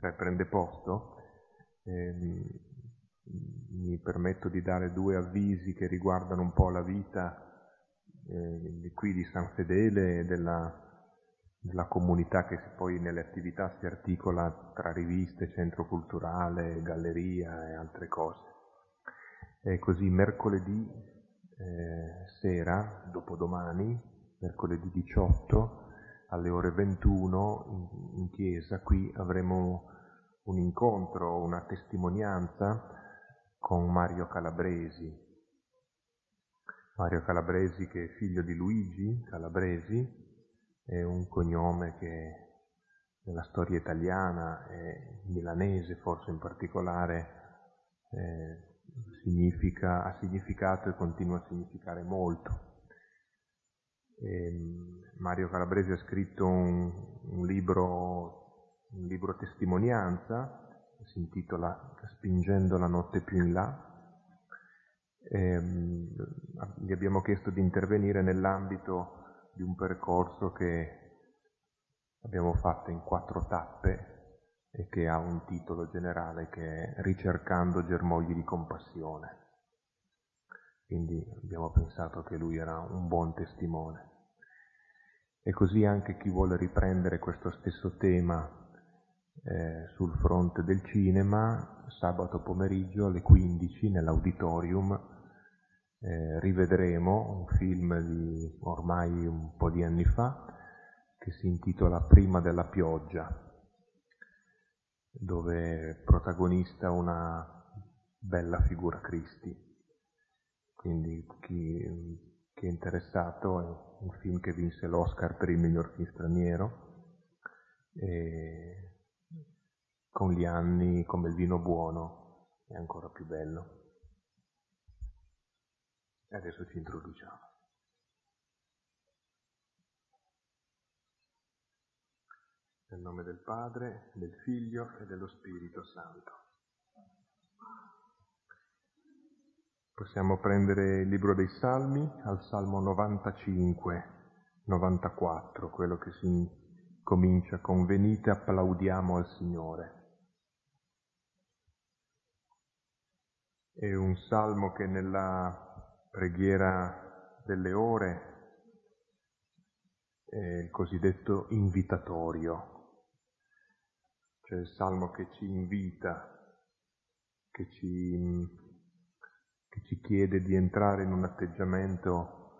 cioè prende posto, ehm, mi permetto di dare due avvisi che riguardano un po' la vita eh, qui di San Fedele e della, della, comunità che poi nelle attività si articola tra riviste, centro culturale, galleria e altre cose. E così mercoledì eh, sera, dopodomani, mercoledì 18, alle ore 21 in, in chiesa, qui avremo un incontro, una testimonianza con Mario Calabresi. Mario Calabresi che è figlio di Luigi Calabresi, è un cognome che nella storia italiana e milanese forse in particolare eh, significa, ha significato e continua a significare molto. Ehm, Mario Calabresi ha scritto un, un, libro, un libro testimonianza, si intitola Spingendo la notte più in là. E, ehm, gli abbiamo chiesto di intervenire nell'ambito di un percorso che abbiamo fatto in quattro tappe e che ha un titolo generale che è Ricercando germogli di compassione. Quindi abbiamo pensato che lui era un buon testimone. E così anche chi vuole riprendere questo stesso tema eh, sul fronte del cinema, sabato pomeriggio alle 15 nell'auditorium eh, rivedremo un film di ormai un po' di anni fa che si intitola Prima della pioggia, dove protagonista una bella figura Cristi. Quindi chi che è interessato, è un film che vinse l'Oscar per il miglior film straniero, e con gli anni come il vino buono è ancora più bello. E adesso ci introduciamo. Nel nome del Padre, del Figlio e dello Spirito Santo. Possiamo prendere il libro dei Salmi al Salmo 95, 94, quello che si comincia con venite applaudiamo al Signore. È un salmo che nella preghiera delle ore è il cosiddetto invitatorio, cioè il salmo che ci invita, che ci che ci chiede di entrare in un atteggiamento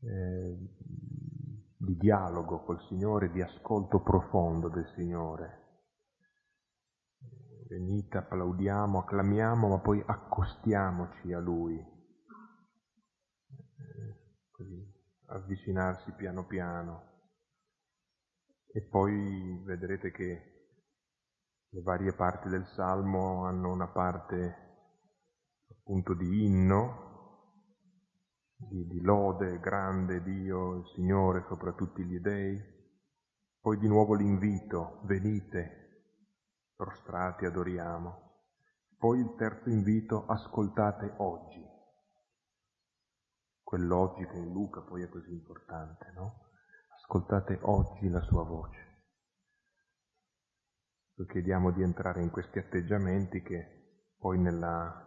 eh, di dialogo col Signore, di ascolto profondo del Signore. Venite, applaudiamo, acclamiamo, ma poi accostiamoci a Lui. Eh, così, avvicinarsi piano piano. E poi vedrete che le varie parti del Salmo hanno una parte appunto di inno, di, di lode grande Dio, il Signore sopra tutti gli dei, poi di nuovo l'invito, venite, prostrati adoriamo. Poi il terzo invito, ascoltate oggi. Quell'oggi che in Luca poi è così importante, no? Ascoltate oggi la sua voce. Lo chiediamo di entrare in questi atteggiamenti che poi nella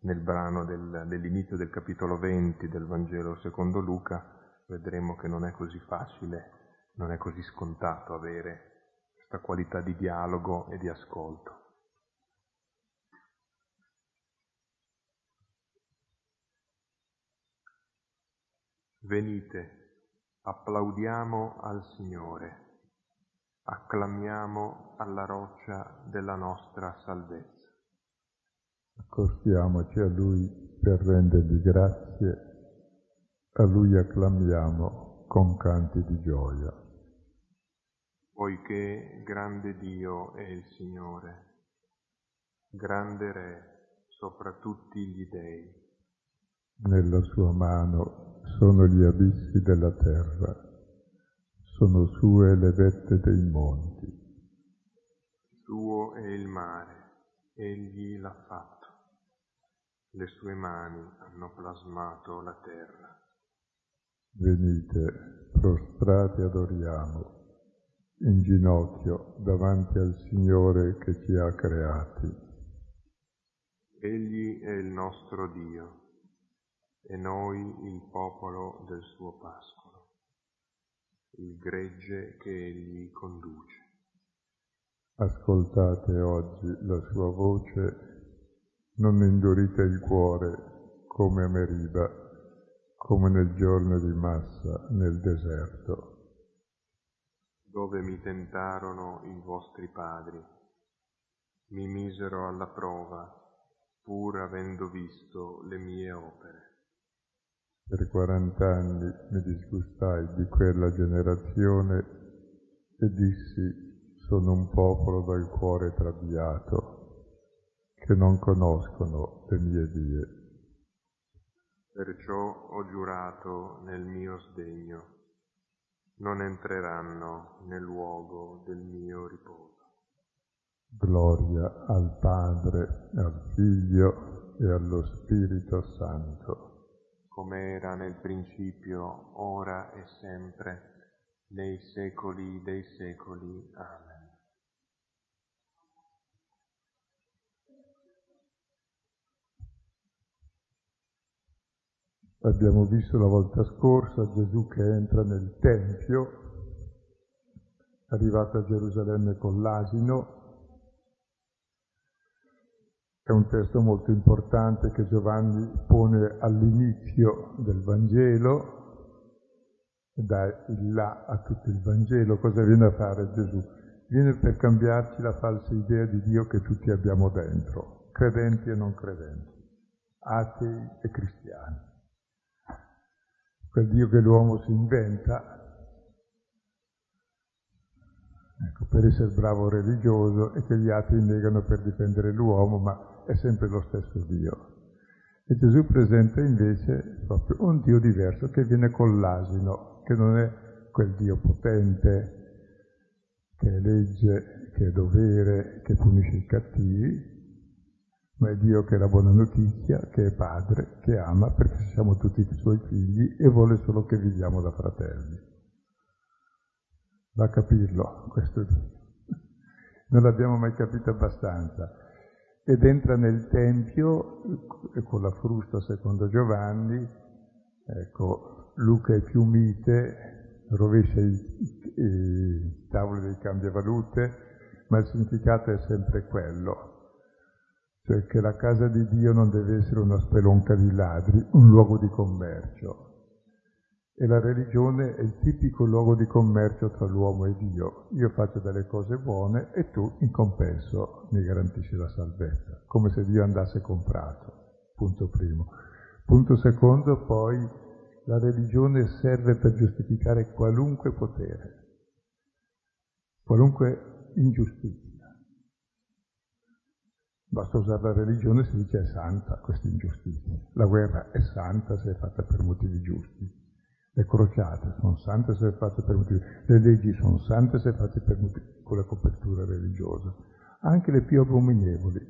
nel brano del, dell'inizio del capitolo 20 del Vangelo secondo Luca, vedremo che non è così facile, non è così scontato avere questa qualità di dialogo e di ascolto. Venite, applaudiamo al Signore, acclamiamo alla roccia della nostra salvezza. Accostiamoci a Lui per rendergli grazie, a Lui acclamiamo con canti di gioia. Poiché grande Dio è il Signore, grande Re sopra tutti gli dei. Nella sua mano sono gli abissi della terra, sono sue le vette dei monti. Suo è il mare, egli l'ha fatto le sue mani hanno plasmato la terra. Venite, prostrati adoriamo, in ginocchio davanti al Signore che ci ha creati. Egli è il nostro Dio e noi il popolo del suo pascolo, il gregge che egli conduce. Ascoltate oggi la sua voce, non indurite il cuore come a Meriba, come nel giorno di Massa nel deserto. Dove mi tentarono i vostri padri, mi misero alla prova pur avendo visto le mie opere. Per quarant'anni mi disgustai di quella generazione e dissi sono un popolo dal cuore traviato, che non conoscono le mie vie. Perciò ho giurato nel mio sdegno, non entreranno nel luogo del mio riposo. Gloria al Padre, al Figlio e allo Spirito Santo. Come era nel principio, ora e sempre, nei secoli dei secoli. Amen. Abbiamo visto la volta scorsa Gesù che entra nel Tempio, arrivato a Gerusalemme con l'asino, è un testo molto importante che Giovanni pone all'inizio del Vangelo, dà il là a tutto il Vangelo. Cosa viene a fare Gesù? Viene per cambiarci la falsa idea di Dio che tutti abbiamo dentro, credenti e non credenti, atei e cristiani. Quel Dio che l'uomo si inventa ecco, per essere bravo religioso e che gli atei negano per difendere l'uomo, ma è sempre lo stesso Dio. E Gesù presenta invece proprio un Dio diverso che viene con l'asino, che non è quel Dio potente, che è legge, che è dovere, che punisce i cattivi, ma è Dio che è la buona notizia, che è padre, che ama perché siamo tutti i suoi figli e vuole solo che viviamo da fratelli. Va a capirlo questo Dio. Non l'abbiamo mai capito abbastanza ed entra nel Tempio con la frusta secondo Giovanni, ecco, Luca è più mite, rovescia i, i tavoli dei cambiavalute, ma il significato è sempre quello, cioè che la casa di Dio non deve essere una spelonca di ladri, un luogo di commercio. E la religione è il tipico luogo di commercio tra l'uomo e Dio. Io faccio delle cose buone e tu in compenso mi garantisci la salvezza, come se Dio andasse comprato. Punto primo. Punto secondo, poi la religione serve per giustificare qualunque potere, qualunque ingiustizia. Basta usare la religione se dice è santa questa ingiustizia. La guerra è santa se è fatta per motivi giusti. Le crociate sono sante se fatte per motivi, le leggi sono sante se fatte per motivi, con la copertura religiosa, anche le più abominevoli.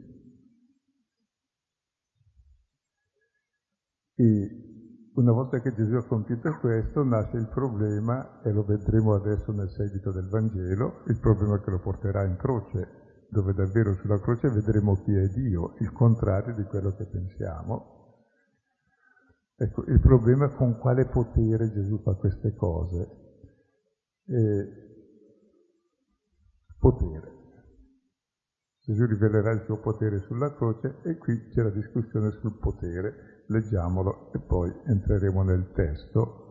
E una volta che Gesù ha compiuto questo, nasce il problema, e lo vedremo adesso nel seguito del Vangelo, il problema che lo porterà in croce, dove davvero sulla croce vedremo chi è Dio, il contrario di quello che pensiamo, Ecco, il problema è con quale potere Gesù fa queste cose. Eh, potere. Gesù rivelerà il suo potere sulla croce e qui c'è la discussione sul potere. Leggiamolo e poi entreremo nel testo.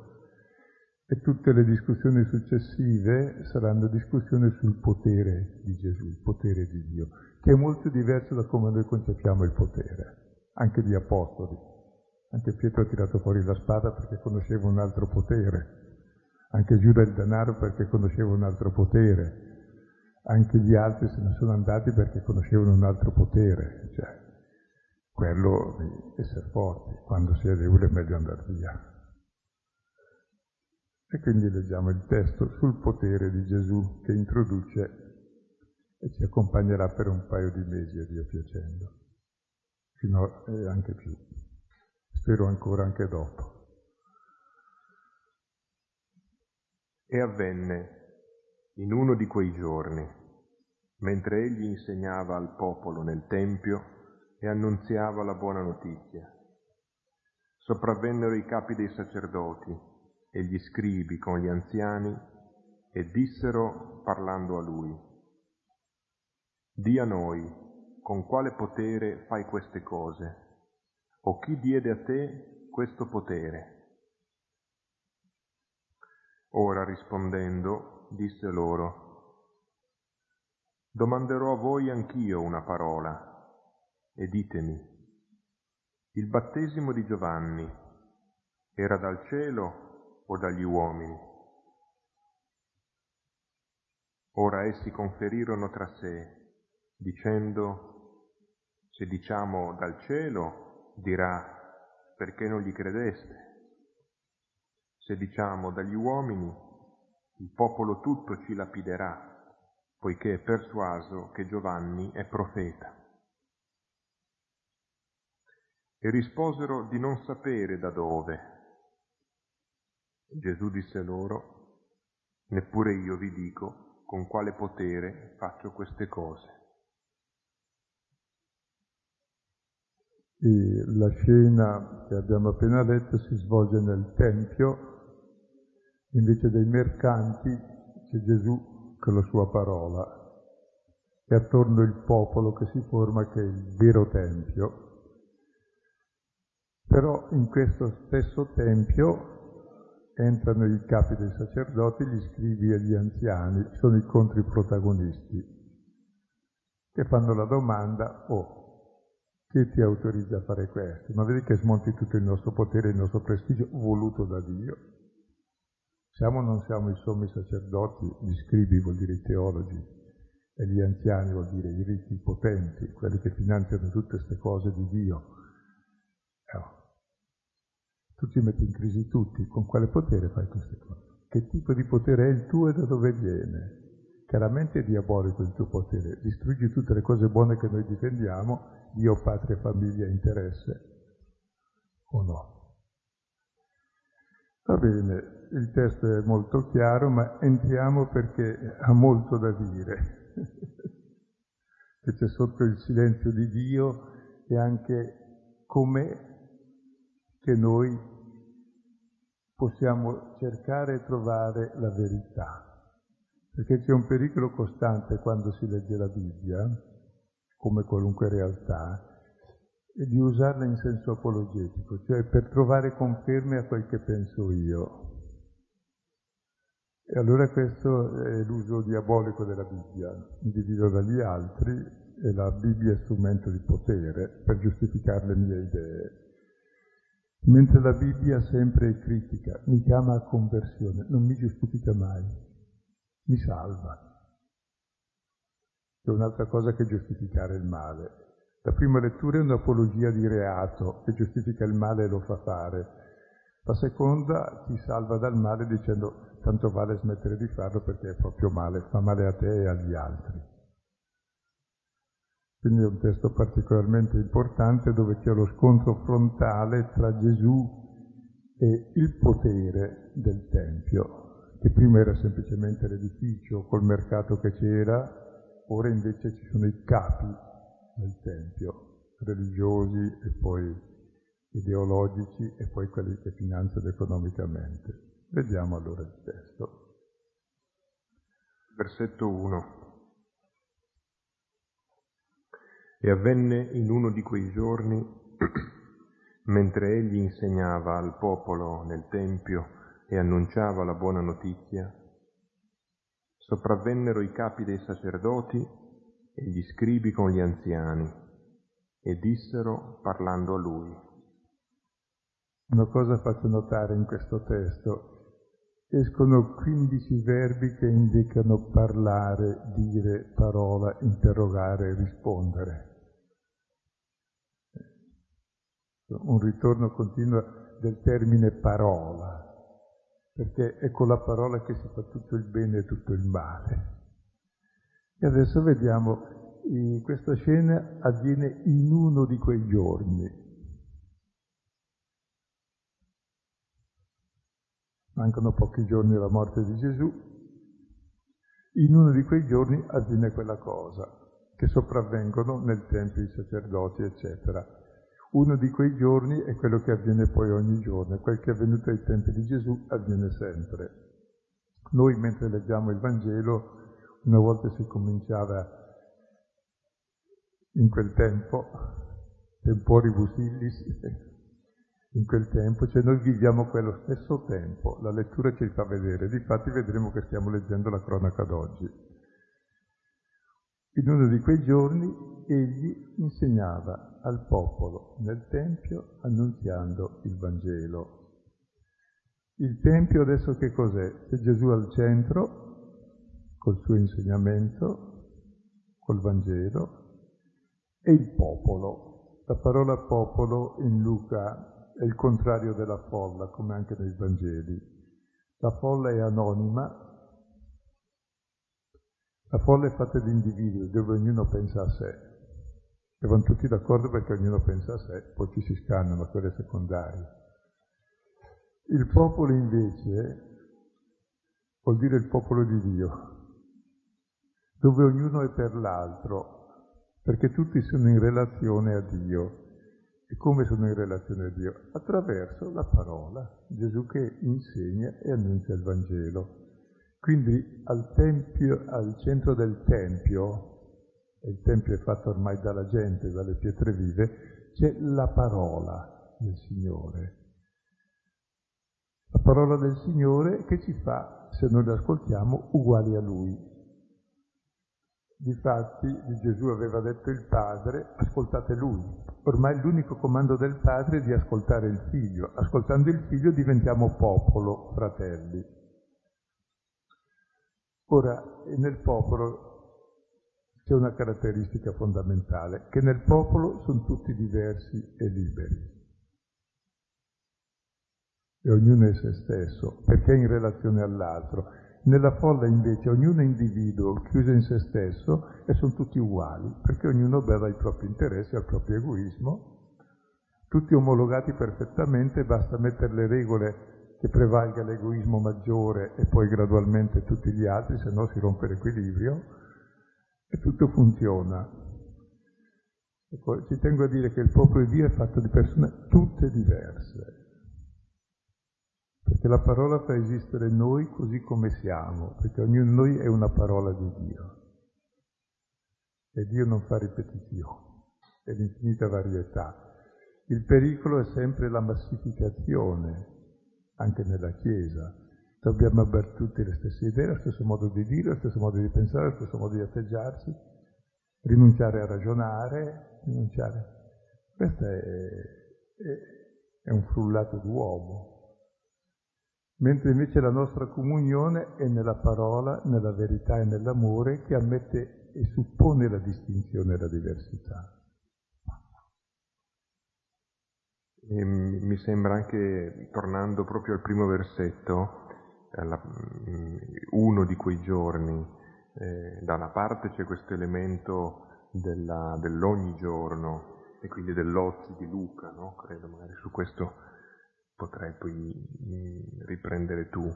E tutte le discussioni successive saranno discussioni sul potere di Gesù, il potere di Dio, che è molto diverso da come noi concepiamo il potere, anche di apostoli. Anche Pietro ha tirato fuori la spada perché conosceva un altro potere. Anche Giuda il denaro perché conosceva un altro potere. Anche gli altri se ne sono andati perché conoscevano un altro potere. Cioè, quello di essere forti. Quando si è debole è meglio andare via. E quindi leggiamo il testo sul potere di Gesù che introduce e ci accompagnerà per un paio di mesi, a Dio piacendo, fino a, e anche più spero ancora anche dopo. E avvenne, in uno di quei giorni, mentre egli insegnava al popolo nel Tempio e annunziava la buona notizia. Sopravvennero i capi dei sacerdoti e gli scribi con gli anziani e dissero parlando a lui, Di a noi con quale potere fai queste cose, o chi diede a te questo potere? Ora rispondendo, disse loro, Domanderò a voi anch'io una parola e ditemi, il battesimo di Giovanni era dal cielo o dagli uomini? Ora essi conferirono tra sé, dicendo, se diciamo dal cielo, dirà, perché non gli credeste? Se diciamo dagli uomini, il popolo tutto ci lapiderà, poiché è persuaso che Giovanni è profeta e risposero di non sapere da dove. Gesù disse loro, neppure io vi dico con quale potere faccio queste cose. E la scena che abbiamo appena letto si svolge nel Tempio, invece dei mercanti c'è Gesù con la sua parola. E attorno il popolo che si forma che è il vero Tempio. Però in questo stesso tempio entrano i capi dei sacerdoti, gli scrivi e gli anziani, sono i contriprotagonisti, che fanno la domanda, oh, chi ti autorizza a fare questo? Ma vedi che smonti tutto il nostro potere, il nostro prestigio voluto da Dio? Siamo o non siamo i sommi sacerdoti, gli scrivi vuol dire i teologi, e gli anziani vuol dire i ricchi potenti, quelli che finanziano tutte queste cose di Dio. Eh, tu ci metti in crisi tutti, con quale potere fai queste cose? Che tipo di potere è il tuo e da dove viene? Chiaramente è diabolico il tuo potere, distruggi tutte le cose buone che noi difendiamo, Dio, patria, famiglia, interesse, o no? Va bene, il testo è molto chiaro, ma entriamo perché ha molto da dire. che c'è sotto il silenzio di Dio e anche come che noi possiamo cercare e trovare la verità. Perché c'è un pericolo costante quando si legge la Bibbia, come qualunque realtà, è di usarla in senso apologetico, cioè per trovare conferme a quel che penso io. E allora questo è l'uso diabolico della Bibbia, individuo dagli altri e la Bibbia è strumento di potere per giustificare le mie idee mentre la Bibbia sempre è critica, mi chiama a conversione, non mi giustifica mai, mi salva. C'è un'altra cosa che giustificare il male. La prima lettura è un'apologia di reato che giustifica il male e lo fa fare. La seconda ti salva dal male dicendo tanto vale smettere di farlo perché è proprio male, fa male a te e agli altri. Quindi è un testo particolarmente importante dove c'è lo scontro frontale tra Gesù e il potere del Tempio, che prima era semplicemente l'edificio col mercato che c'era, ora invece ci sono i capi del Tempio, religiosi e poi ideologici e poi quelli che finanziano economicamente. Vediamo allora il testo. Versetto 1. E avvenne in uno di quei giorni, mentre egli insegnava al popolo nel Tempio e annunciava la buona notizia, sopravvennero i capi dei sacerdoti e gli scribi con gli anziani e dissero parlando a lui. Una cosa faccio notare in questo testo. Escono 15 verbi che indicano parlare, dire, parola, interrogare, rispondere. un ritorno continuo del termine parola, perché è con la parola che si fa tutto il bene e tutto il male. E adesso vediamo, questa scena avviene in uno di quei giorni. Mancano pochi giorni alla morte di Gesù. In uno di quei giorni avviene quella cosa, che sopravvengono nel Tempio i sacerdoti, eccetera. Uno di quei giorni è quello che avviene poi ogni giorno, quel che è avvenuto ai tempi di Gesù avviene sempre. Noi mentre leggiamo il Vangelo, una volta si cominciava in quel tempo, temporibus illis, in quel tempo, cioè noi viviamo quello stesso tempo, la lettura ci fa vedere, difatti vedremo che stiamo leggendo la cronaca d'oggi. In uno di quei giorni egli insegnava al popolo nel Tempio annunziando il Vangelo. Il Tempio adesso che cos'è? C'è Gesù al centro, col suo insegnamento, col Vangelo, e il popolo. La parola popolo in Luca è il contrario della folla, come anche nei Vangeli. La folla è anonima, la folla è fatta di individui dove ognuno pensa a sé. E vanno tutti d'accordo perché ognuno pensa a sé, poi ci si scannano, ma quelle secondarie. Il popolo invece vuol dire il popolo di Dio, dove ognuno è per l'altro, perché tutti sono in relazione a Dio. E come sono in relazione a Dio? Attraverso la parola, Gesù che insegna e annuncia il Vangelo. Quindi al, tempio, al centro del Tempio, e il Tempio è fatto ormai dalla gente, dalle pietre vive, c'è la parola del Signore. La parola del Signore che ci fa, se noi l'ascoltiamo, uguali a Lui. Difatti di Gesù aveva detto il Padre, ascoltate Lui. Ormai l'unico comando del Padre è di ascoltare il Figlio. Ascoltando il Figlio diventiamo popolo, fratelli. Ora, nel popolo c'è una caratteristica fondamentale, che nel popolo sono tutti diversi e liberi. E ognuno è se stesso, perché è in relazione all'altro. Nella folla invece ognuno è individuo, chiuso in se stesso e sono tutti uguali, perché ognuno beva ai propri interessi, al proprio egoismo, tutti omologati perfettamente, basta mettere le regole che prevalga l'egoismo maggiore e poi gradualmente tutti gli altri, se no si rompe l'equilibrio e tutto funziona. Ecco, ci tengo a dire che il popolo di Dio è fatto di persone tutte diverse perché la parola fa esistere noi così come siamo, perché ognuno di noi è una parola di Dio. E Dio non fa ripetizione, è l'infinita varietà. Il pericolo è sempre la massificazione, anche nella Chiesa. Dobbiamo avere tutte le stesse idee, lo stesso modo di dire, lo stesso modo di pensare, lo stesso modo di atteggiarsi, rinunciare a ragionare, rinunciare. Questo è, è, è un frullato d'uomo, mentre invece la nostra comunione è nella parola, nella verità e nell'amore che ammette e suppone la distinzione e la diversità. E mi sembra anche, tornando proprio al primo versetto, alla, uno di quei giorni, eh, da una parte c'è questo elemento della, dell'ogni giorno e quindi dell'ozzi di Luca, no? credo magari su questo potrai poi riprendere tu,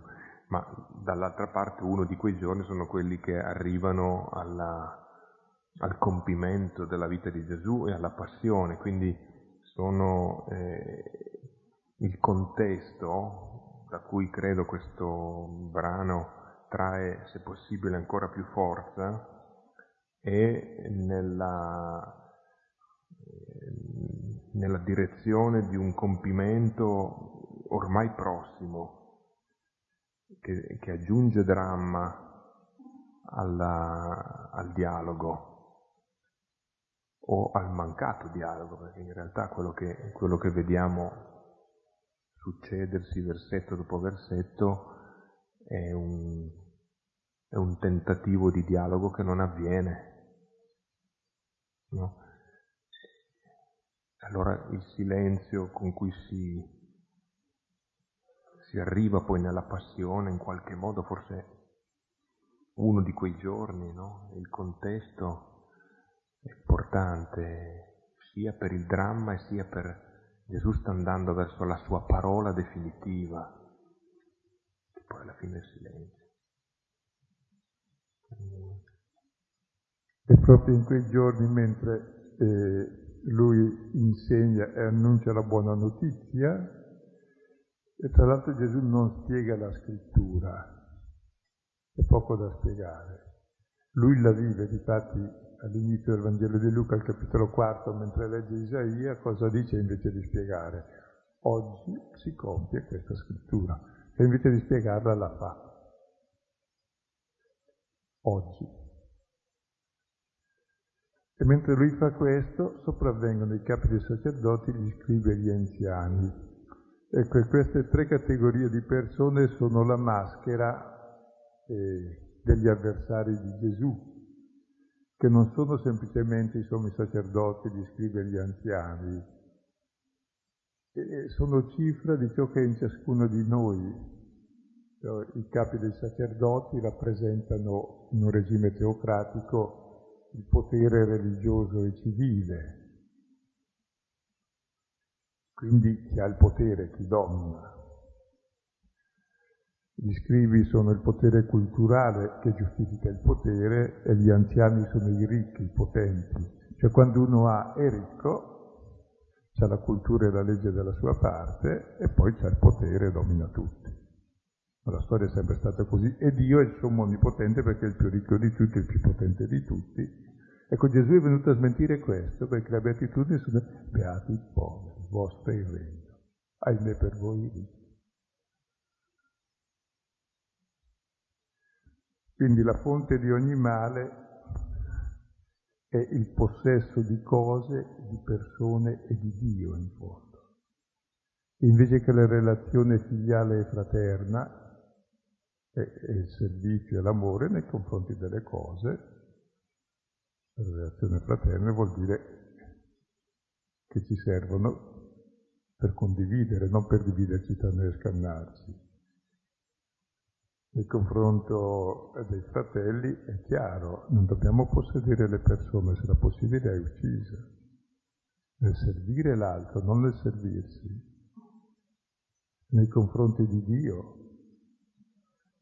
ma dall'altra parte uno di quei giorni sono quelli che arrivano alla, al compimento della vita di Gesù e alla passione, quindi sono eh, il contesto da cui credo questo brano trae, se possibile, ancora più forza e nella, eh, nella direzione di un compimento ormai prossimo, che, che aggiunge dramma alla, al dialogo o al mancato dialogo, perché in realtà quello che, quello che vediamo succedersi versetto dopo versetto è un, è un tentativo di dialogo che non avviene. No? Allora il silenzio con cui si si arriva poi nella passione in qualche modo, forse uno di quei giorni, no? Il contesto è importante sia per il dramma e sia per Gesù sta andando verso la sua parola definitiva, che poi alla fine è silenzio. E proprio in quei giorni, mentre eh, lui insegna e annuncia la buona notizia, e tra l'altro Gesù non spiega la scrittura, è poco da spiegare. Lui la vive, difatti all'inizio del Vangelo di Luca, al capitolo 4, mentre legge Isaia, cosa dice invece di spiegare? Oggi si compie questa scrittura, e invece di spiegarla la fa. Oggi. E mentre lui fa questo, sopravvengono i capi dei sacerdoti, gli scribi e gli anziani. Ecco, queste tre categorie di persone sono la maschera eh, degli avversari di Gesù, che non sono semplicemente i sommi sacerdoti, gli scribi e gli anziani, e sono cifra di ciò che è in ciascuno di noi. Cioè, I capi dei sacerdoti rappresentano in un regime teocratico il potere religioso e civile. Quindi chi ha il potere, chi domina. Gli scrivi sono il potere culturale che giustifica il potere e gli anziani sono i ricchi, i potenti. Cioè quando uno ha, è ricco, c'ha la cultura e la legge dalla sua parte e poi c'ha il potere e domina tutti. La storia è sempre stata così e Dio è il sommo onnipotente perché è il più ricco di tutti, il più potente di tutti. Ecco, Gesù è venuto a smentire questo perché la beatitudine sono beati i poveri, vostro è il regno. Ahimè per voi ricchi. Quindi la fonte di ogni male è il possesso di cose, di persone e di Dio in fondo. Invece che la relazione filiale e fraterna, e, il servizio e l'amore nei confronti delle cose. La relazione fraterna vuol dire che ci servono per condividere, non per dividerci tra noi e scannarci. Nel confronto dei fratelli è chiaro, non dobbiamo possedere le persone se la possibilità è uccisa. Nel servire l'altro, non nel servirsi. Nei confronti di Dio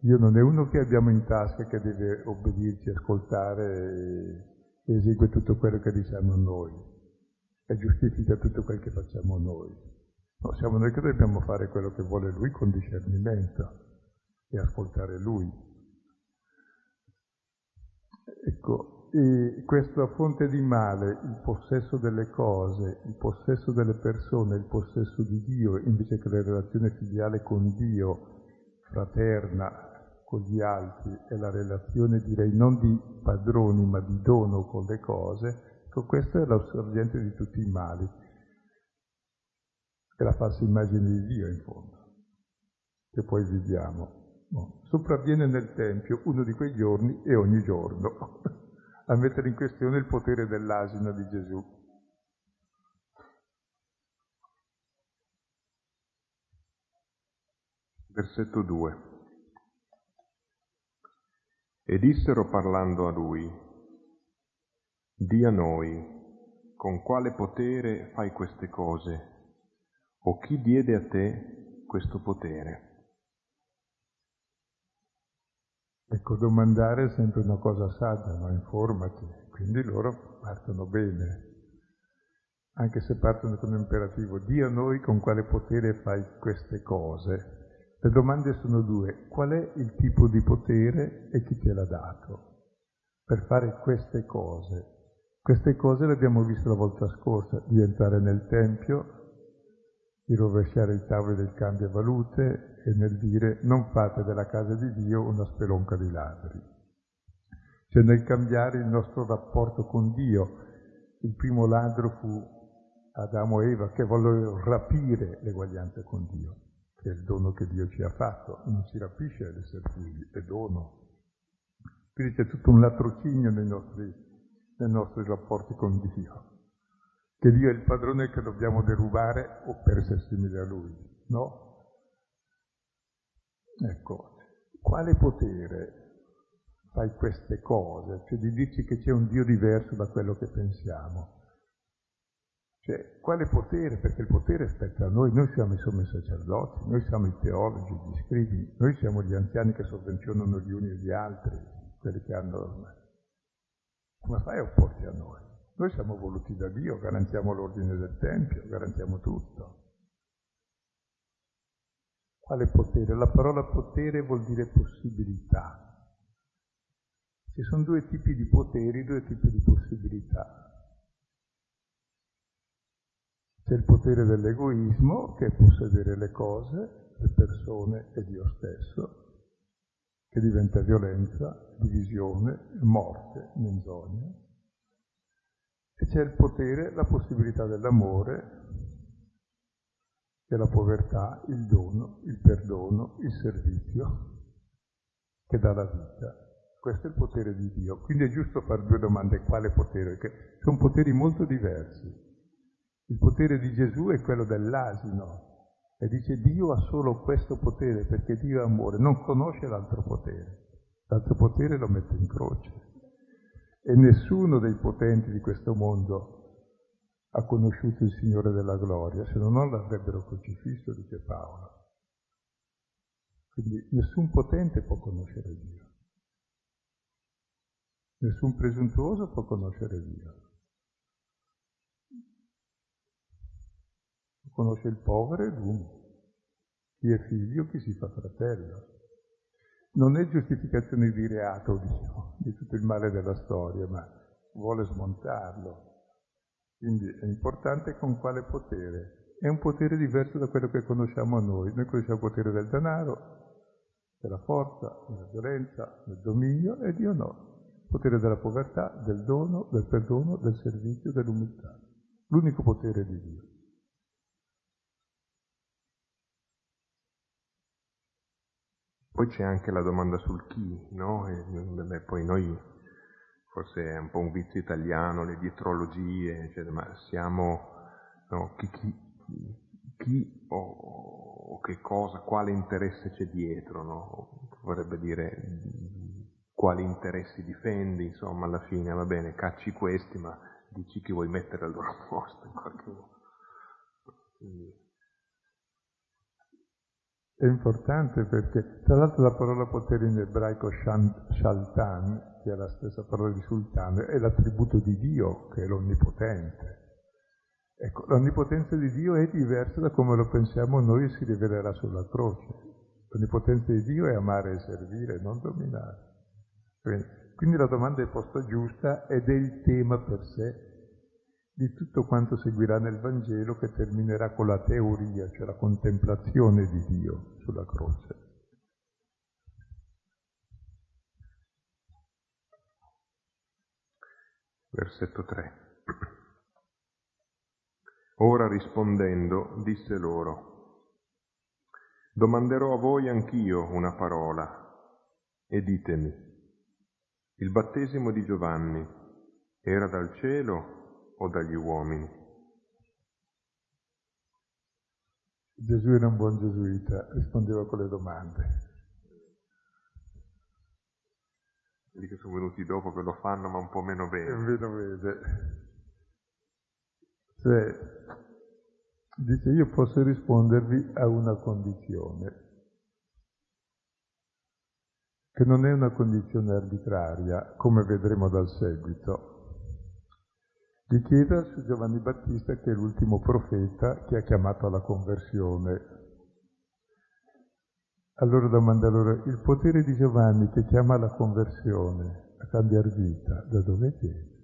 Dio non è uno che abbiamo in tasca che deve obbedirci, ascoltare esegue tutto quello che diciamo noi e giustifica tutto quel che facciamo noi. No, siamo noi che dobbiamo fare quello che vuole Lui con discernimento e ascoltare Lui. Ecco, questa fonte di male, il possesso delle cose, il possesso delle persone, il possesso di Dio, invece che la relazione filiale con Dio, fraterna, con gli altri e la relazione direi non di padroni ma di dono con le cose, ecco questa è la sorgente di tutti i mali. È la falsa immagine di Dio in fondo, che poi viviamo. No. Sopravviene nel Tempio uno di quei giorni e ogni giorno a mettere in questione il potere dell'asino di Gesù. Versetto 2. E dissero parlando a lui, di a noi, con quale potere fai queste cose? O chi diede a te questo potere? Ecco, domandare è sempre una cosa saggia, ma informati. Quindi loro partono bene, anche se partono con un imperativo. Di a noi con quale potere fai queste cose? Le domande sono due. Qual è il tipo di potere e chi te l'ha dato per fare queste cose? Queste cose le abbiamo viste la volta scorsa, di entrare nel Tempio, di rovesciare i tavoli del cambio valute e nel dire non fate della casa di Dio una spelonca di ladri. Cioè nel cambiare il nostro rapporto con Dio. Il primo ladro fu Adamo e Eva che vollero rapire l'eguaglianza con Dio che è il dono che Dio ci ha fatto, non si rapisce ad essere figli, è dono. Quindi c'è tutto un latrocinio nei nostri, nei nostri rapporti con Dio, che Dio è il padrone che dobbiamo derubare o per essere simili a Lui, no? Ecco, quale potere fai queste cose? Cioè di dirci che c'è un Dio diverso da quello che pensiamo. Cioè, quale potere? Perché il potere spetta a noi, noi siamo i sommi sacerdoti, noi siamo i teologi, gli scrivi, noi siamo gli anziani che sovvenzionano gli uni e gli altri. quelli che hanno... Come fai a opporti a noi? Noi siamo voluti da Dio, garantiamo l'ordine del Tempio, garantiamo tutto. Quale potere? La parola potere vuol dire possibilità. Ci sono due tipi di poteri, due tipi di possibilità. C'è il potere dell'egoismo, che è possedere le cose, le persone e Dio stesso, che diventa violenza, divisione, morte, menzogna. E c'è il potere, la possibilità dell'amore, che è la povertà, il dono, il perdono, il servizio, che dà la vita. Questo è il potere di Dio. Quindi è giusto fare due domande. Quale potere? Perché sono poteri molto diversi. Il potere di Gesù è quello dell'asino e dice Dio ha solo questo potere perché Dio è amore, non conosce l'altro potere. L'altro potere lo mette in croce. E nessuno dei potenti di questo mondo ha conosciuto il Signore della gloria, se no non l'avrebbero crocifisso, dice Paolo. Quindi nessun potente può conoscere Dio. Nessun presuntuoso può conoscere Dio. Conosce il povero e l'uomo. Chi è figlio, chi si fa fratello. Non è giustificazione di reato Dio, di tutto il male della storia, ma vuole smontarlo. Quindi è importante con quale potere. È un potere diverso da quello che conosciamo noi. Noi conosciamo il potere del denaro, della forza, della violenza, del dominio, e Dio no. Il potere della povertà, del dono, del perdono, del servizio, dell'umiltà. L'unico potere di Dio. Poi c'è anche la domanda sul chi, no? E, beh, poi noi, forse è un po' un vizio italiano, le dietrologie, eccetera, ma siamo, no? chi, chi, chi o, o, che cosa, quale interesse c'è dietro, no? Vorrebbe dire quali interessi difendi, insomma, alla fine, va bene, cacci questi, ma dici chi vuoi mettere al loro posto in qualche modo. Quindi, è importante perché, tra l'altro, la parola potere in ebraico shaltan, che è la stessa parola di sultano, è l'attributo di Dio, che è l'onnipotente. Ecco, l'onnipotenza di Dio è diversa da come lo pensiamo noi e si rivelerà sulla croce. L'onnipotenza di Dio è amare e servire, non dominare. Quindi la domanda è posta giusta ed è il tema per sé di tutto quanto seguirà nel Vangelo che terminerà con la teoria, cioè la contemplazione di Dio sulla croce. Versetto 3. Ora rispondendo disse loro, domanderò a voi anch'io una parola e ditemi, il battesimo di Giovanni era dal cielo o dagli uomini? Gesù era un buon gesuita, rispondeva con le domande. Quelli che sono venuti dopo che lo fanno ma un po' meno bene. Meno vede. Cioè, dice io posso rispondervi a una condizione, che non è una condizione arbitraria, come vedremo dal seguito, gli chieda su Giovanni Battista, che è l'ultimo profeta che ha chiamato alla conversione. Allora domanda loro, il potere di Giovanni che chiama alla conversione, a cambiare vita, da dove viene?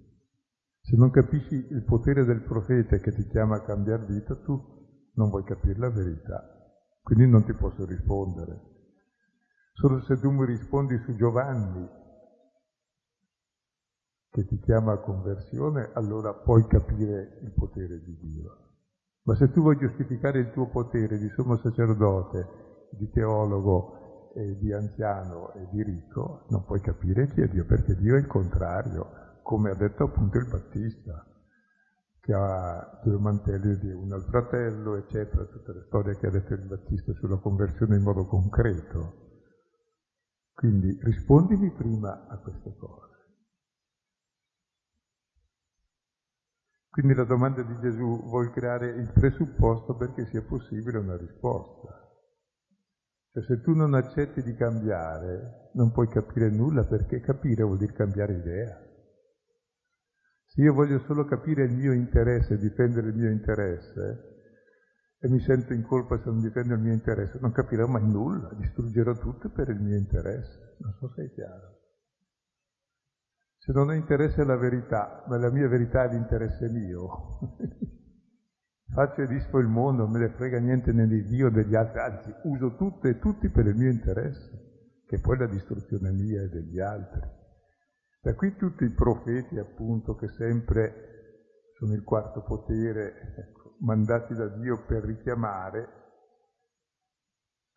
Se non capisci il potere del profeta che ti chiama a cambiare vita, tu non vuoi capire la verità. Quindi non ti posso rispondere. Solo se tu mi rispondi su Giovanni, che ti chiama a conversione, allora puoi capire il potere di Dio. Ma se tu vuoi giustificare il tuo potere di sommo sacerdote, di teologo, di anziano e di ricco, non puoi capire chi è Dio, perché Dio è il contrario, come ha detto appunto il Battista, che ha due mantelli di uno al fratello, eccetera, tutte le storie che ha detto il Battista sulla conversione in modo concreto. Quindi rispondimi prima a queste cose. Quindi la domanda di Gesù vuol creare il presupposto perché sia possibile una risposta. Cioè, se tu non accetti di cambiare, non puoi capire nulla perché capire vuol dire cambiare idea. Se io voglio solo capire il mio interesse, difendere il mio interesse, e mi sento in colpa se non difendo il mio interesse, non capirò mai nulla, distruggerò tutto per il mio interesse. Non so se è chiaro. Se non ho interesse alla verità, ma la mia verità è l'interesse mio, faccio e disfo il mondo, non me ne frega niente né di Dio né degli altri, anzi uso tutto e tutti per il mio interesse, che poi è la distruzione mia e degli altri. Da qui tutti i profeti, appunto, che sempre sono il quarto potere, ecco, mandati da Dio per richiamare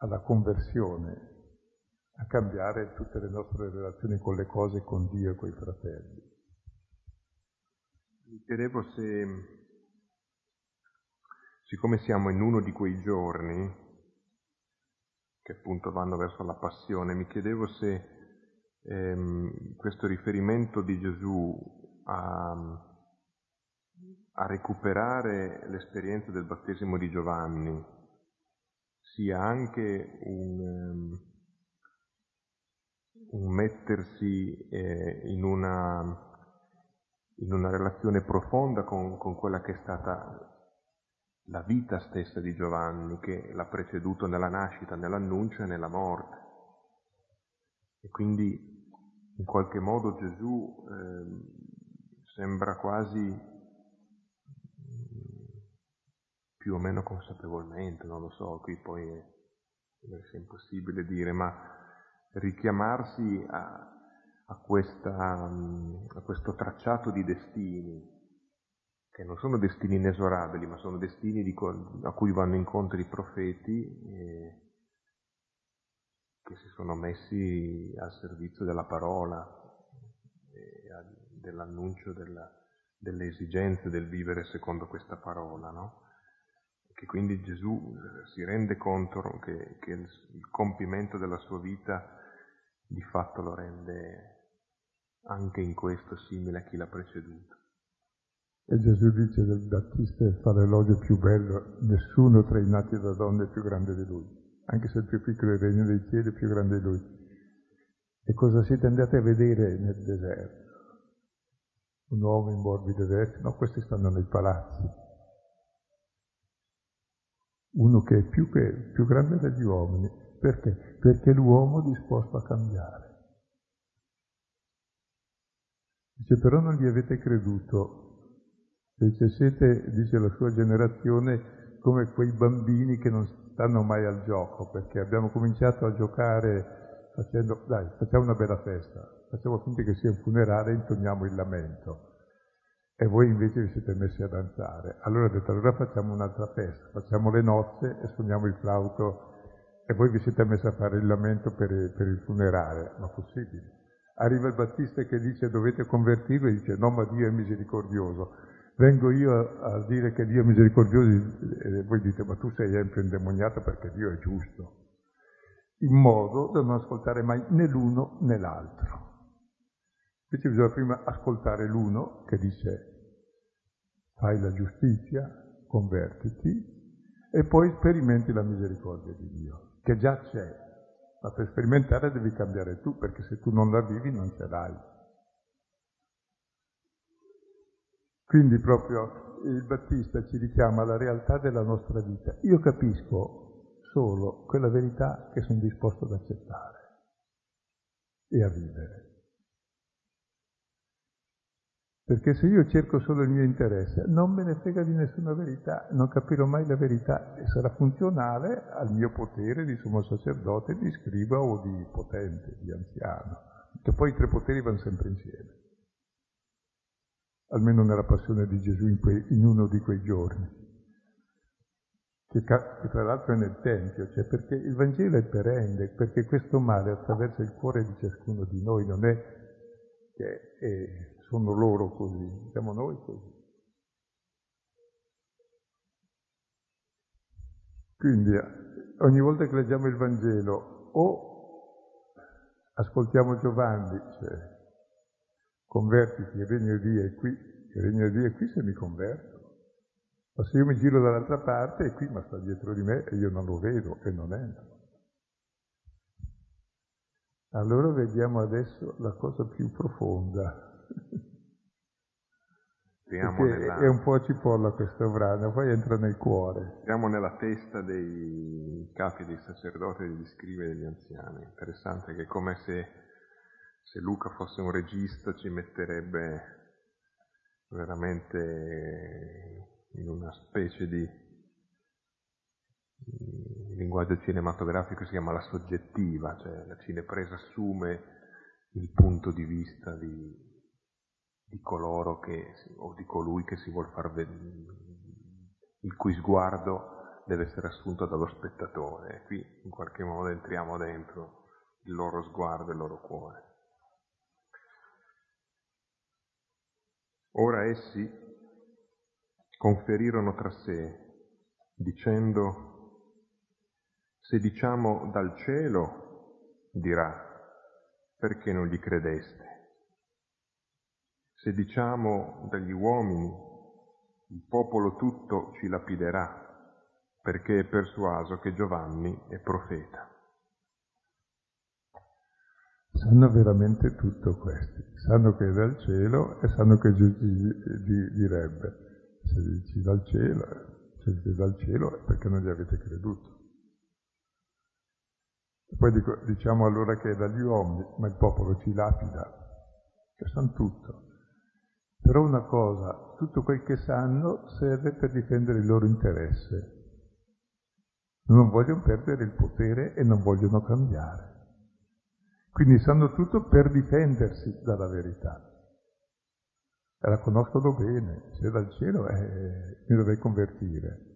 alla conversione, a cambiare tutte le nostre relazioni con le cose, con Dio e con i fratelli. Mi chiedevo se, siccome siamo in uno di quei giorni che appunto vanno verso la passione, mi chiedevo se ehm, questo riferimento di Gesù a, a recuperare l'esperienza del battesimo di Giovanni sia anche un... Um, un mettersi eh, in, una, in, una, relazione profonda con, con, quella che è stata la vita stessa di Giovanni, che l'ha preceduto nella nascita, nell'annuncio e nella morte. E quindi in qualche modo Gesù eh, sembra quasi più o meno consapevolmente, non lo so, qui poi è, è impossibile dire, ma richiamarsi a, a, questa, a, questo tracciato di destini, che non sono destini inesorabili, ma sono destini di, a cui vanno incontro i profeti eh, che si sono messi al servizio della parola, eh, dell'annuncio della, delle esigenze del vivere secondo questa parola, no? che quindi Gesù eh, si rende conto che, che il, il, compimento della sua vita di fatto lo rende anche in questo simile a chi l'ha preceduto. E Gesù dice del Battista fa l'elogio più bello, nessuno tra i nati da donne è più grande di lui, anche se il più piccolo il regno dei cieli è più grande di lui. E cosa siete andati a vedere nel deserto? Un uomo in morbide vesti? No, questi stanno nei palazzi. Uno che è più, che, più grande degli uomini, perché? Perché l'uomo è disposto a cambiare. Dice, però non gli avete creduto. Dice, siete, dice la sua generazione, come quei bambini che non stanno mai al gioco, perché abbiamo cominciato a giocare facendo, dai, facciamo una bella festa, facciamo finta che sia un funerale e intoniamo il lamento. E voi invece vi siete messi a danzare. Allora ho detto, allora facciamo un'altra festa, facciamo le nozze e suoniamo il flauto e voi vi siete messi a fare il lamento per, per il funerale, ma possibile? Arriva il Battista che dice dovete convertirvi e dice no ma Dio è misericordioso. Vengo io a, a dire che Dio è misericordioso e voi dite ma tu sei sempre indemoniato perché Dio è giusto. In modo da non ascoltare mai né l'uno né l'altro. Invece bisogna prima ascoltare l'uno che dice fai la giustizia, convertiti e poi sperimenti la misericordia di Dio che già c'è, ma per sperimentare devi cambiare tu, perché se tu non la vivi non ce l'hai. Quindi proprio il Battista ci richiama alla realtà della nostra vita. Io capisco solo quella verità che sono disposto ad accettare e a vivere. Perché se io cerco solo il mio interesse, non me ne frega di nessuna verità, non capirò mai la verità e sarà funzionale al mio potere di sommo sacerdote, di scriba o di potente, di anziano. Che poi i tre poteri vanno sempre insieme. Almeno nella passione di Gesù in, quei, in uno di quei giorni. Che, che, tra l'altro è nel Tempio, cioè perché il Vangelo è perenne, perché questo male attraversa il cuore di ciascuno di noi, non è che è, sono loro così, siamo noi così. Quindi ogni volta che leggiamo il Vangelo o ascoltiamo Giovanni, cioè convertiti, il regno di Dio è qui, il regno di Dio è qui se mi converto. Ma se io mi giro dall'altra parte è qui, ma sta dietro di me e io non lo vedo e non entro. Allora vediamo adesso la cosa più profonda. Nella... È un po' cipolla questo brano, poi entra nel cuore. Siamo nella testa dei capi dei sacerdoti, degli scrivi e degli anziani. Interessante che è come se, se Luca fosse un regista ci metterebbe veramente in una specie di linguaggio cinematografico si chiama la soggettiva, cioè la cinepresa assume il punto di vista di, di coloro che, o di colui che si vuol far vedere, il cui sguardo deve essere assunto dallo spettatore. Qui in qualche modo entriamo dentro il loro sguardo e il loro cuore. Ora essi conferirono tra sé, dicendo se diciamo dal cielo, dirà, perché non gli credeste? Se diciamo dagli uomini, il popolo tutto ci lapiderà, perché è persuaso che Giovanni è profeta. Sanno veramente tutto questi, sanno che è dal cielo e sanno che Gesù direbbe, se dici dal cielo, se dici dal cielo è perché non gli avete creduto. Poi dico, diciamo allora che è dagli uomini, ma il popolo ci lapida, che sanno tutto. Però una cosa, tutto quel che sanno serve per difendere il loro interesse. Non vogliono perdere il potere e non vogliono cambiare. Quindi sanno tutto per difendersi dalla verità. La conoscono bene, se dal cielo eh, mi dovrei convertire.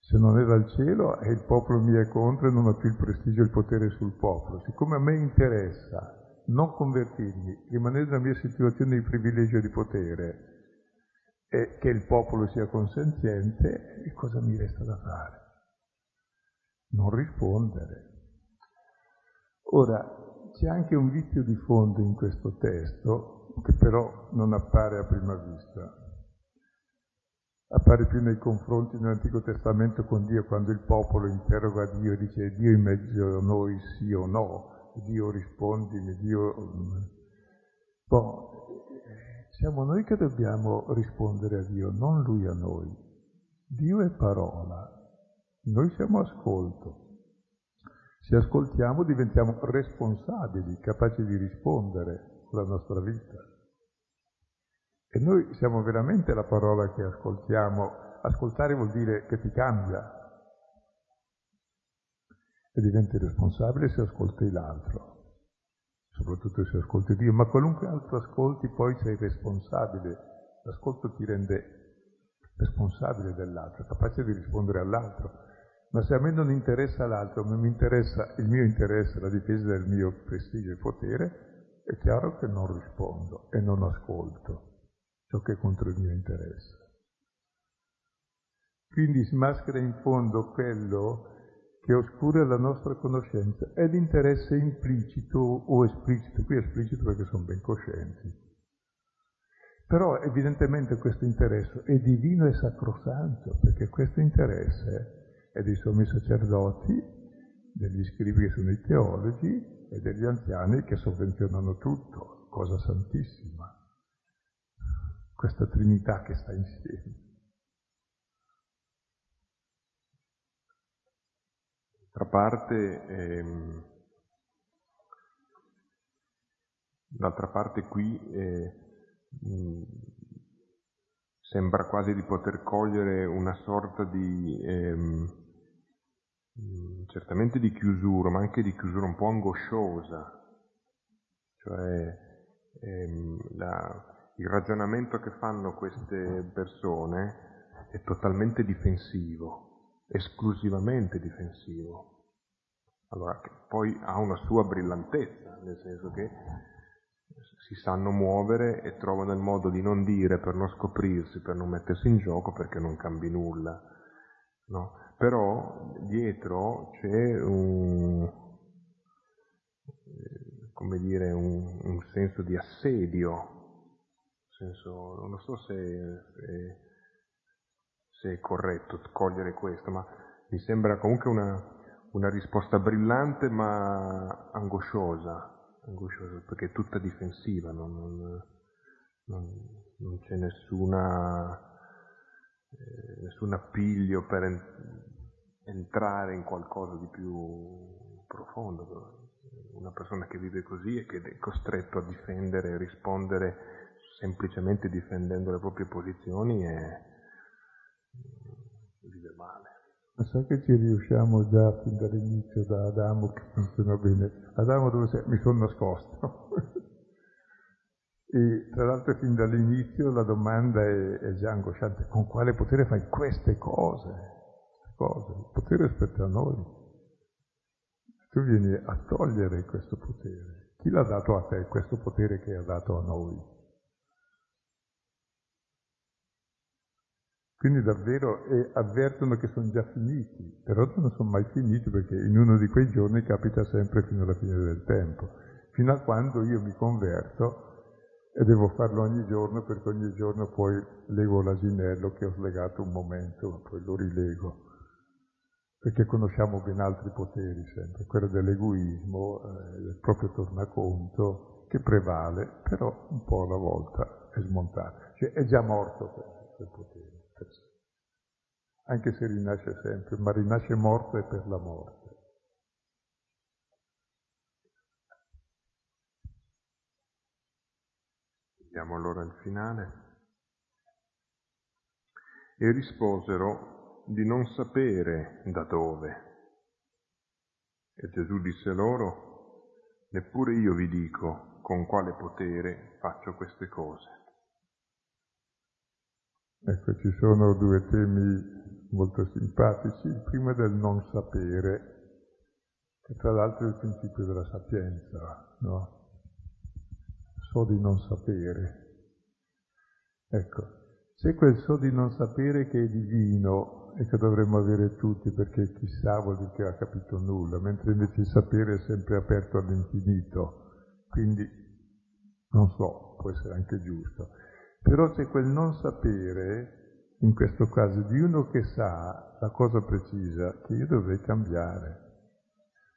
Se non è dal cielo e il popolo mi è contro e non ho più il prestigio e il potere sul popolo. Siccome a me interessa non convertirmi, rimanere nella mia situazione di privilegio e di potere e che il popolo sia consenziente, cosa mi resta da fare? Non rispondere. Ora, c'è anche un vizio di fondo in questo testo che però non appare a prima vista appare più nei confronti nell'Antico Testamento con Dio, quando il popolo interroga Dio e dice Dio in mezzo a noi sì o no, Dio rispondi, Dio... Boh, siamo noi che dobbiamo rispondere a Dio, non Lui a noi. Dio è parola, noi siamo ascolto. Se ascoltiamo diventiamo responsabili, capaci di rispondere con nostra vita. E noi siamo veramente la parola che ascoltiamo. Ascoltare vuol dire che ti cambia e diventi responsabile se ascolti l'altro, soprattutto se ascolti Dio, ma qualunque altro ascolti poi sei responsabile. L'ascolto ti rende responsabile dell'altro, capace di rispondere all'altro. Ma se a me non interessa l'altro, ma mi interessa il mio interesse, la difesa del mio prestigio e potere, è chiaro che non rispondo e non ascolto ciò che è contro il mio interesse. Quindi si maschera in fondo quello che oscura la nostra conoscenza, è l'interesse implicito o esplicito, qui è esplicito perché sono ben coscienti. Però evidentemente questo interesse è divino e sacrosanto, perché questo interesse è dei sommi sacerdoti, degli scrivi che sono i teologi e degli anziani che sovvenzionano tutto, cosa santissima questa Trinità che sta insieme. D'altra parte, ehm, d'altra parte qui eh, mh, sembra quasi di poter cogliere una sorta di, ehm, certamente di chiusura, ma anche di chiusura un po' angosciosa, cioè ehm, la, il ragionamento che fanno queste persone è totalmente difensivo, esclusivamente difensivo. Allora, poi ha una sua brillantezza, nel senso che si sanno muovere e trovano il modo di non dire per non scoprirsi, per non mettersi in gioco, perché non cambi nulla. No? Però dietro c'è un, eh, come dire, un, un senso di assedio senso, non so se, se, se, è corretto cogliere questo, ma mi sembra comunque una, una risposta brillante ma angosciosa, angosciosa perché è tutta difensiva, non, non, non, c'è nessuna, eh, nessun appiglio per en, entrare in qualcosa di più profondo. Una persona che vive così e che è costretto a difendere e rispondere semplicemente difendendo le proprie posizioni e vive male. Ma sai che ci riusciamo già fin dall'inizio da Adamo che funziona bene? Adamo dove sei? Mi sono nascosto. e tra l'altro fin dall'inizio la domanda è, è, già angosciante, con quale potere fai queste cose? cose? Il potere spetta a noi. Tu vieni a togliere questo potere. Chi l'ha dato a te questo potere che ha dato a noi? Quindi davvero eh, avvertono che sono già finiti, però non sono mai finiti perché in uno di quei giorni capita sempre fino alla fine del tempo, fino a quando io mi converto e devo farlo ogni giorno perché ogni giorno poi lego l'asinello che ho slegato un momento, poi lo rilego, perché conosciamo ben altri poteri sempre, quello dell'egoismo, eh, del proprio tornaconto, che prevale, però un po' alla volta è smontato, cioè è già morto quel potere anche se rinasce sempre, ma rinasce morto e per la morte. Vediamo allora il finale. E risposero di non sapere da dove. E Gesù disse loro, neppure io vi dico con quale potere faccio queste cose. Ecco, ci sono due temi molto simpatici. Il primo è del non sapere, che tra l'altro è il principio della sapienza, no? So di non sapere. Ecco, c'è quel so di non sapere che è divino e che dovremmo avere tutti perché chissà vuol dire che ha capito nulla, mentre invece il sapere è sempre aperto all'infinito, quindi non so, può essere anche giusto. Però c'è quel non sapere in questo caso di uno che sa la cosa precisa che io dovrei cambiare.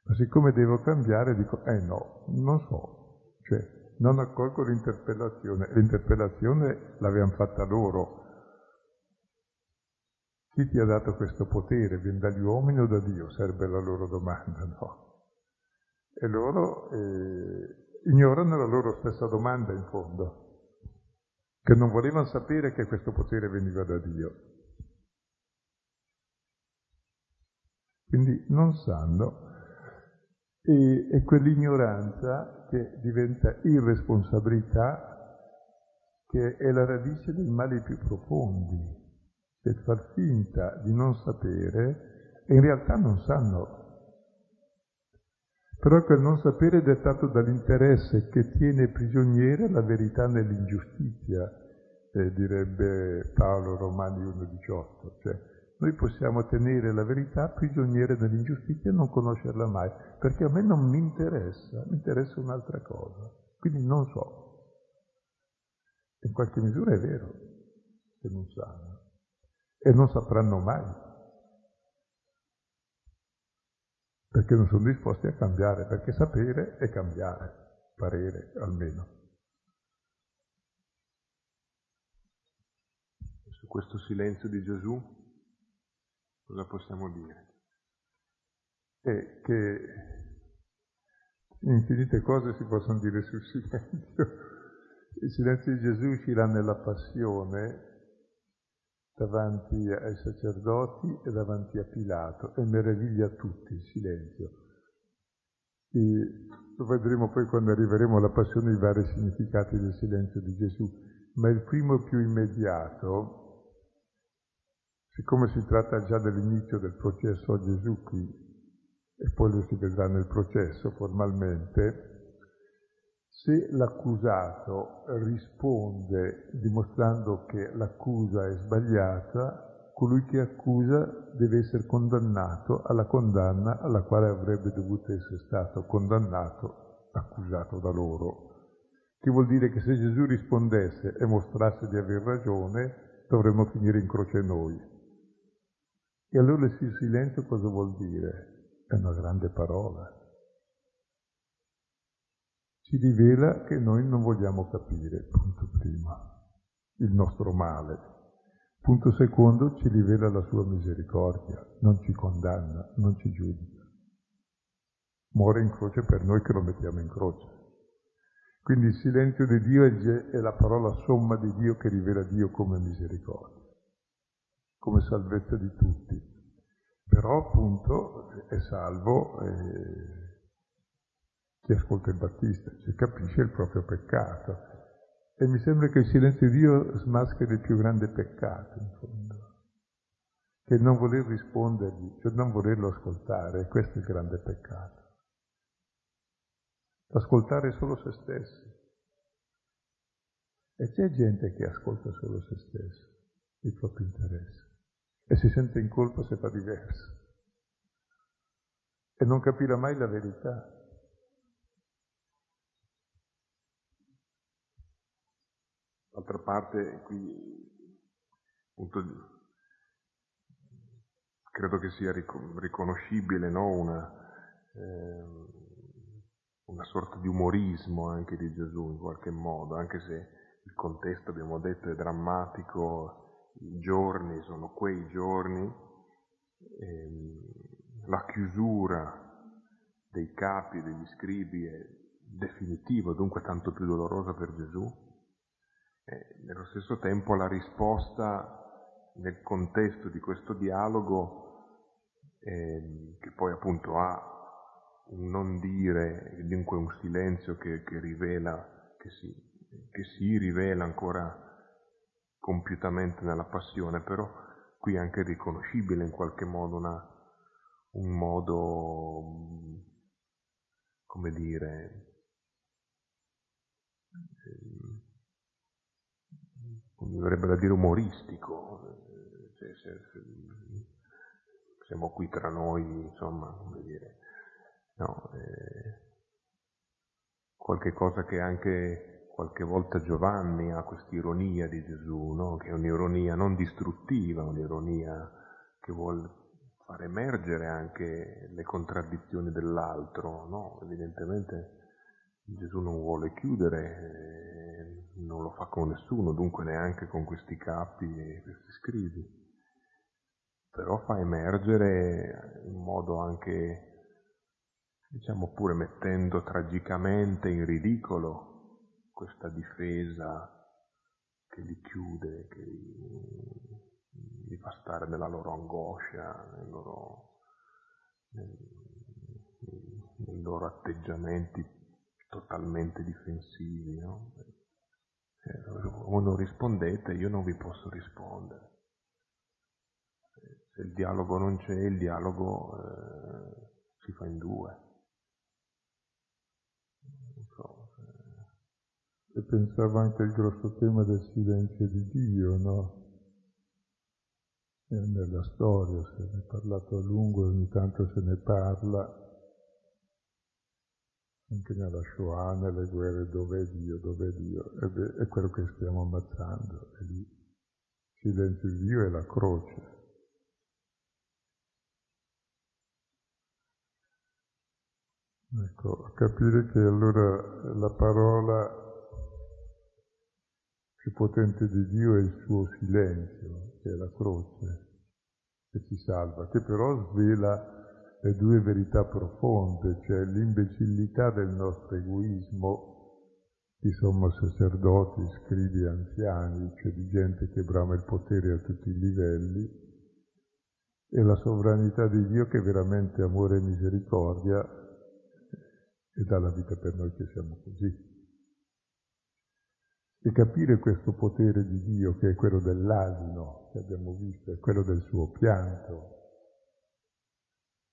Ma siccome devo cambiare dico, eh no, non so, cioè non accolgo l'interpellazione. L'interpellazione l'avevano fatta loro. Chi ti ha dato questo potere? Viene dagli uomini o da Dio? Sarebbe la loro domanda, no? E loro eh, ignorano la loro stessa domanda in fondo che non volevano sapere che questo potere veniva da Dio. Quindi non sanno e, e quell'ignoranza che diventa irresponsabilità che è la radice dei mali più profondi, cioè far finta di non sapere e in realtà non sanno però quel non sapere è dettato dall'interesse che tiene prigioniera la verità nell'ingiustizia, eh, direbbe Paolo Romani 1,18. Cioè, noi possiamo tenere la verità prigioniera nell'ingiustizia e non conoscerla mai, perché a me non mi interessa, mi interessa un'altra cosa. Quindi non so. In qualche misura è vero che non sanno e non sapranno mai. Perché non sono disposti a cambiare, perché sapere è cambiare, parere almeno. Su questo silenzio di Gesù cosa possiamo dire? È che infinite cose si possono dire sul silenzio. Il silenzio di Gesù uscirà nella passione davanti ai sacerdoti e davanti a Pilato e meraviglia tutti il silenzio. E lo vedremo poi quando arriveremo alla passione i vari significati del silenzio di Gesù, ma il primo più immediato, siccome si tratta già dell'inizio del processo a Gesù qui, e poi lo si vedrà nel processo formalmente, se l'accusato risponde dimostrando che l'accusa è sbagliata, colui che accusa deve essere condannato alla condanna alla quale avrebbe dovuto essere stato condannato, accusato da loro. Che vuol dire che se Gesù rispondesse e mostrasse di aver ragione, dovremmo finire in croce noi. E allora il silenzio cosa vuol dire? è una grande parola. Ci rivela che noi non vogliamo capire, punto primo, il nostro male. Punto secondo, ci rivela la sua misericordia, non ci condanna, non ci giudica. Muore in croce per noi che lo mettiamo in croce. Quindi il silenzio di Dio è la parola somma di Dio che rivela Dio come misericordia, come salvezza di tutti. Però appunto è salvo eh, chi ascolta il Battista, cioè capisce il proprio peccato. E mi sembra che il silenzio di Dio smascheri il più grande peccato, in fondo, che non voler rispondergli, cioè non volerlo ascoltare, questo è il grande peccato. Ascoltare solo se stessi. E c'è gente che ascolta solo se stesso, il proprio interesse e si sente in colpa se fa diverso e non capirà mai la verità. D'altra parte, qui appunto, credo che sia riconoscibile no? una, eh, una sorta di umorismo anche di Gesù in qualche modo, anche se il contesto, abbiamo detto, è drammatico i giorni sono quei giorni, ehm, la chiusura dei capi degli scribi è definitiva, dunque tanto più dolorosa per Gesù. E nello stesso tempo la risposta nel contesto di questo dialogo, ehm, che poi appunto ha un non dire, dunque un silenzio che, che rivela, che si, che si rivela ancora compiutamente nella passione, però qui è anche riconoscibile in qualche modo una, un modo, come dire, mi verrebbe da dire umoristico, cioè, se, se, siamo qui tra noi, insomma, come dire, no, eh, qualche cosa che anche Qualche volta Giovanni ha questa ironia di Gesù, no? che è un'ironia non distruttiva, un'ironia che vuole far emergere anche le contraddizioni dell'altro. No? Evidentemente Gesù non vuole chiudere, eh, non lo fa con nessuno, dunque neanche con questi capi e questi scrivi. Però fa emergere in modo anche, diciamo pure mettendo tragicamente in ridicolo questa difesa che li chiude, che li, li fa stare nella loro angoscia, nei loro, nei, nei loro atteggiamenti totalmente difensivi. No? Se voi non rispondete, io non vi posso rispondere. Se il dialogo non c'è, il dialogo eh, si fa in due. E pensavo anche al grosso tema del silenzio di Dio, no? E nella storia se ne è parlato a lungo, ogni tanto se ne parla, anche nella Shoah, nelle guerre, dov'è Dio, dov'è Dio? E beh, è quello che stiamo ammazzando, è lì. Il silenzio di Dio è la croce. Ecco, capire che allora la parola più potente di Dio è il suo silenzio, che è la croce, che ci salva, che però svela le due verità profonde, cioè l'imbecillità del nostro egoismo di sommo sacerdoti, scrivi anziani, cioè di gente che brama il potere a tutti i livelli, e la sovranità di Dio che è veramente amore e misericordia e dà la vita per noi che siamo così. E capire questo potere di Dio che è quello dell'asino che abbiamo visto, è quello del suo pianto,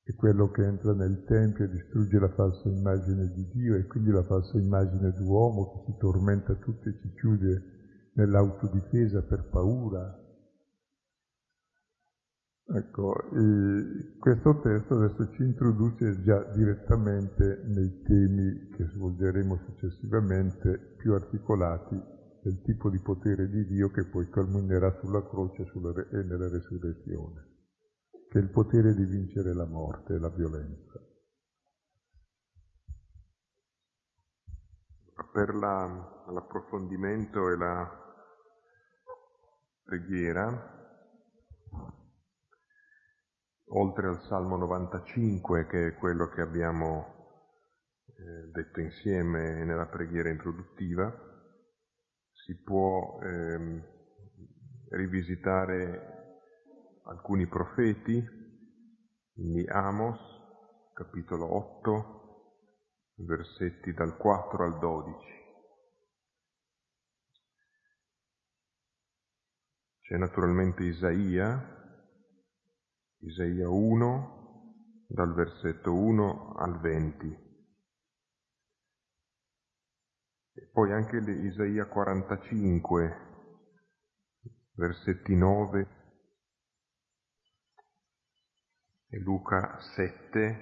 è quello che entra nel Tempio e distrugge la falsa immagine di Dio e quindi la falsa immagine d'uomo che ci tormenta tutti e ci chiude nell'autodifesa per paura. Ecco, questo testo adesso ci introduce già direttamente nei temi che svolgeremo successivamente più articolati del tipo di potere di Dio che poi culminerà sulla croce e nella resurrezione. Che è il potere di vincere la morte e la violenza. Per la, l'approfondimento e la preghiera, oltre al Salmo 95, che è quello che abbiamo eh, detto insieme nella preghiera introduttiva, si può eh, rivisitare alcuni profeti, quindi Amos, capitolo 8, versetti dal 4 al 12. C'è naturalmente Isaia, Isaia 1, dal versetto 1 al 20. E poi anche Isaia 45, versetti 9 e Luca 7,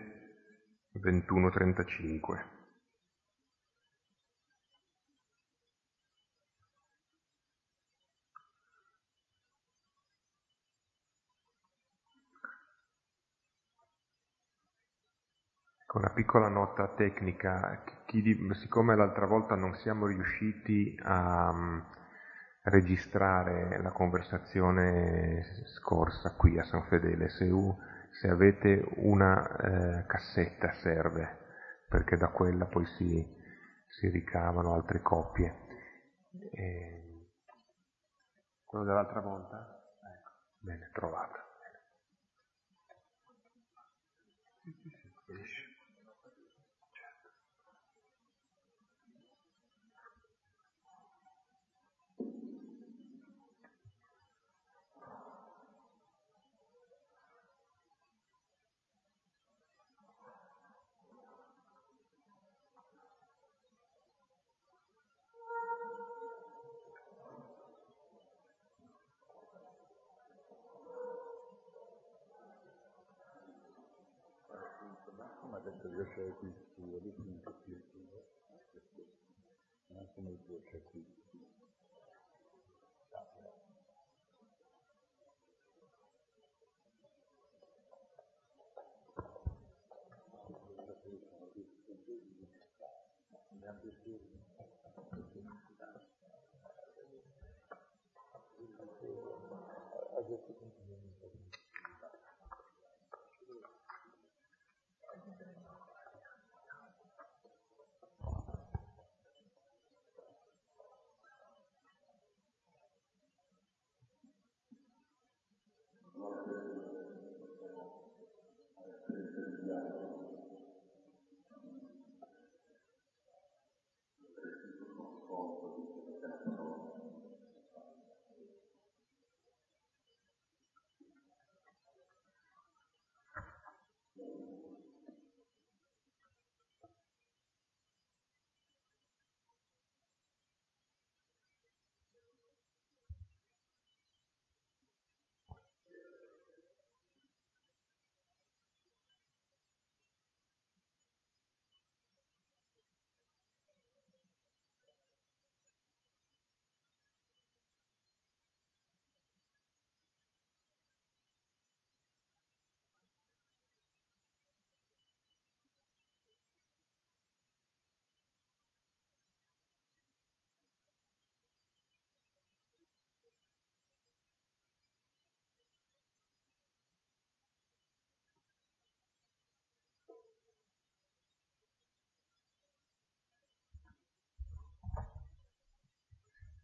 21, 35. Con una piccola nota tecnica, chi, siccome l'altra volta non siamo riusciti a um, registrare la conversazione scorsa qui a San Fedele, se u, se avete una eh, cassetta serve, perché da quella poi si, si ricavano altre coppie. E... Quello dell'altra volta? Ecco, bene, trovata. Sì, detto io scelgo il tuo, lui non capisce il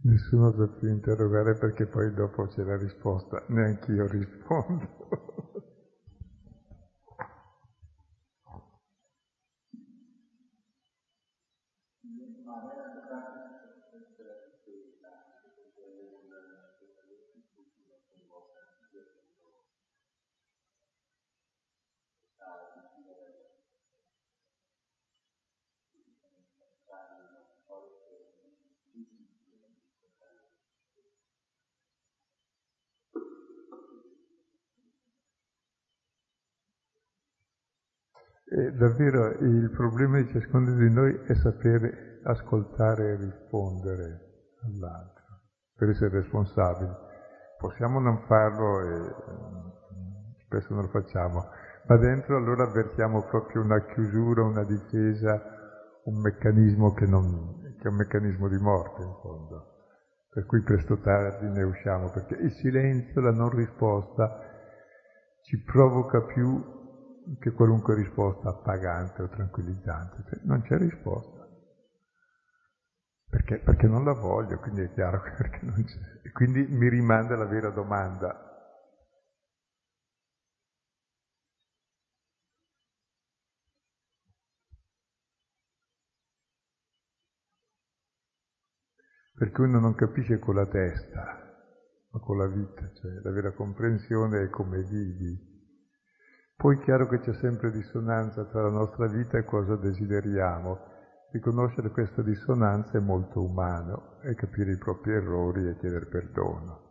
Nessuno sa più interrogare perché poi dopo c'è la risposta, neanche io rispondo. E davvero il problema di ciascuno di noi è sapere ascoltare e rispondere all'altro, per essere responsabili. Possiamo non farlo e spesso non lo facciamo, ma dentro allora avvertiamo proprio una chiusura, una difesa, un meccanismo che, non, che è un meccanismo di morte in fondo. Per cui presto o tardi ne usciamo, perché il silenzio, la non risposta, ci provoca più che qualunque risposta appagante o tranquillizzante. Cioè, non c'è risposta. Perché? Perché non la voglio, quindi è chiaro perché non c'è. E quindi mi rimanda la vera domanda. Perché uno non capisce con la testa, ma con la vita, cioè la vera comprensione è come vivi. Poi è chiaro che c'è sempre dissonanza tra la nostra vita e cosa desideriamo. Riconoscere questa dissonanza è molto umano e capire i propri errori e chiedere perdono.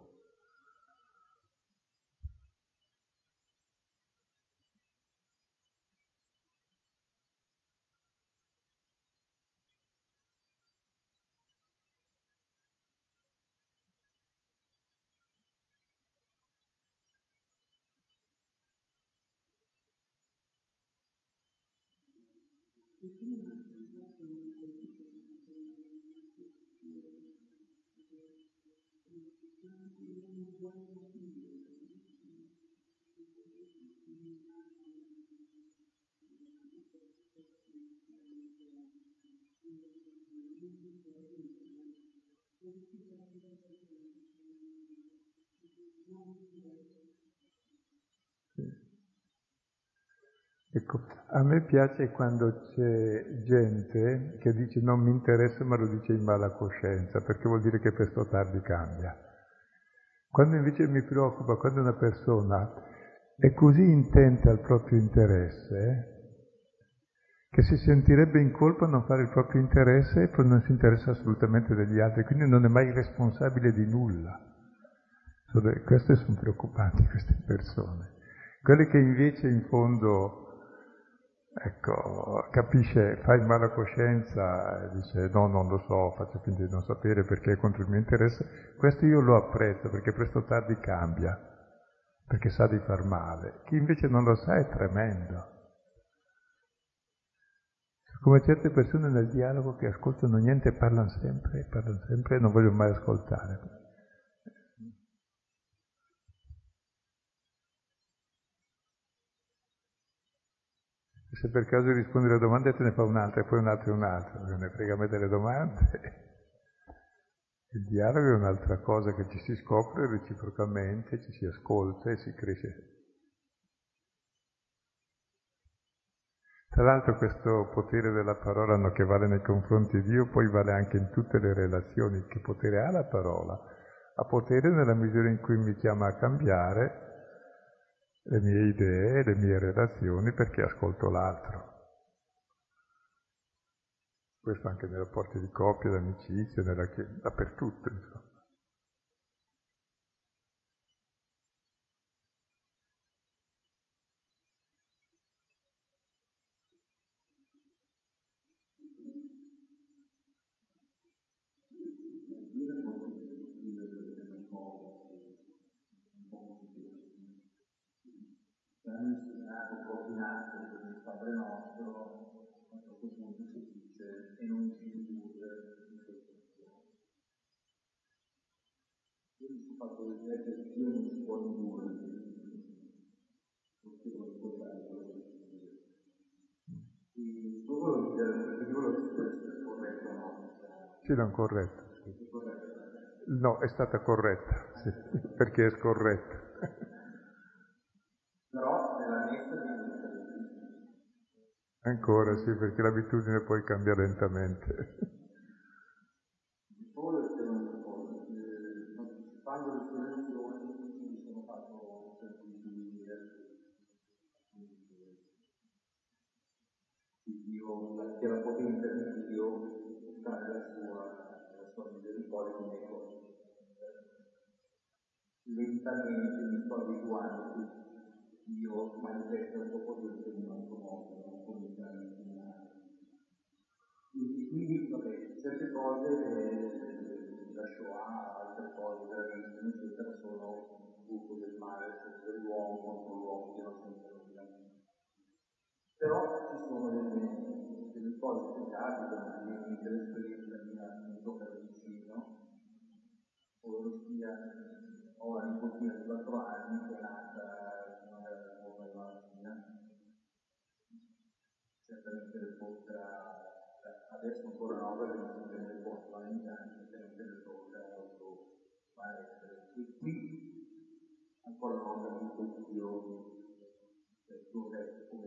Ecco, a me piace quando c'è gente che dice non mi interessa ma lo dice in mala coscienza, perché vuol dire che presto tardi cambia. Quando invece mi preoccupa, quando una persona è così intenta al proprio interesse, che si sentirebbe in colpa a non fare il proprio interesse e poi non si interessa assolutamente degli altri, quindi non è mai responsabile di nulla. Queste sono preoccupanti, queste persone. Quelle che invece in fondo Ecco, capisce, fa in mala coscienza e dice no, non lo so, faccio finta di non sapere perché è contro il mio interesse. Questo io lo apprezzo perché presto o tardi cambia, perché sa di far male. Chi invece non lo sa è tremendo. Come certe persone nel dialogo che ascoltano niente parlano sempre, parlano sempre e non vogliono mai ascoltare. Se per caso rispondi alle domande te ne fa un'altra e poi un'altra e un'altra, non ne frega a me delle domande. Il dialogo è un'altra cosa che ci si scopre reciprocamente, ci si ascolta e si cresce. Tra l'altro questo potere della parola no, che vale nei confronti di Dio, poi vale anche in tutte le relazioni. Che potere ha la parola? Ha potere nella misura in cui mi chiama a cambiare le mie idee, le mie relazioni perché ascolto l'altro. Questo anche nei rapporti di coppia, d'amicizia, nella chiesa, dappertutto, insomma. Padre nostro, a questo punto si dice, e non ci indurre in tentazione. Quindi si fa vedere che Dio non si può indurre, perché non può fare quello che si dice. E tu volevo dire, perché volevo dire se è corretto o no? Sì, non corretto. No, è stata corretta, sì, perché è scorretta. Però nella messa di Ancora sì, perché l'abitudine poi cambia lentamente. Solo il secondo cosa, quando le soluzioni mi sono fatto sentire Dio, che la potenza di Dio sta nella sua, nella sua misericordia nei miei cose. Lentamente mi sto abituando Dio manifesta il suo potere in un altro modo quindi, vabbè, certe cose, eh, la Shoah, altre cose, veramente, eccetera, sono sviluppo del male, senso dell'uomo contro l'uomo che non senza nulla. Però ci sono delle, delle cose che capitano, dell'esperienza che mi tocca da vicino, ovvero sia ho una nipotina di 4 anni che è Le tocca, adesso ancora no perché non si rende conto, ma negli anni certamente le tocca molto malessere. E qui ancora una volta mi colpio dove come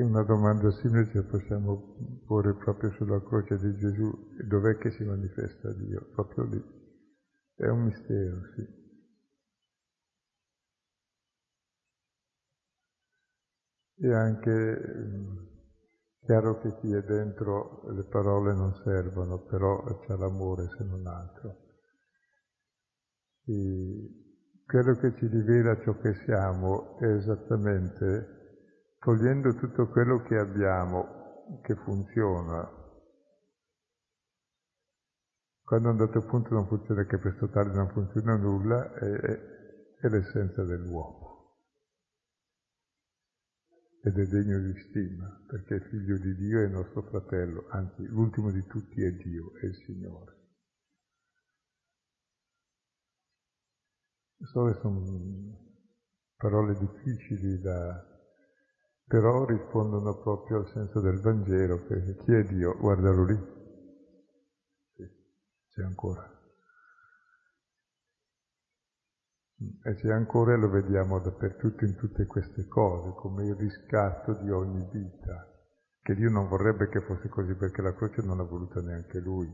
E una domanda simile ce la possiamo porre proprio sulla croce di Gesù, dov'è che si manifesta Dio? Proprio lì. È un mistero, sì. E anche mm, chiaro che chi è dentro le parole non servono, però c'è l'amore se non altro. E quello che ci rivela ciò che siamo è esattamente togliendo tutto quello che abbiamo, che funziona. Quando a un dato punto non funziona che per totale non funziona nulla, è, è l'essenza dell'uomo. Ed è degno di stima, perché il figlio di Dio il nostro fratello, anzi l'ultimo di tutti è Dio, è il Signore. So sono parole difficili da, però rispondono proprio al senso del Vangelo, che chi è Dio? Guardalo lì. Sì, c'è ancora. E c'è ancora e lo vediamo dappertutto in tutte queste cose, come il riscatto di ogni vita, che Dio non vorrebbe che fosse così perché la croce non l'ha voluta neanche Lui.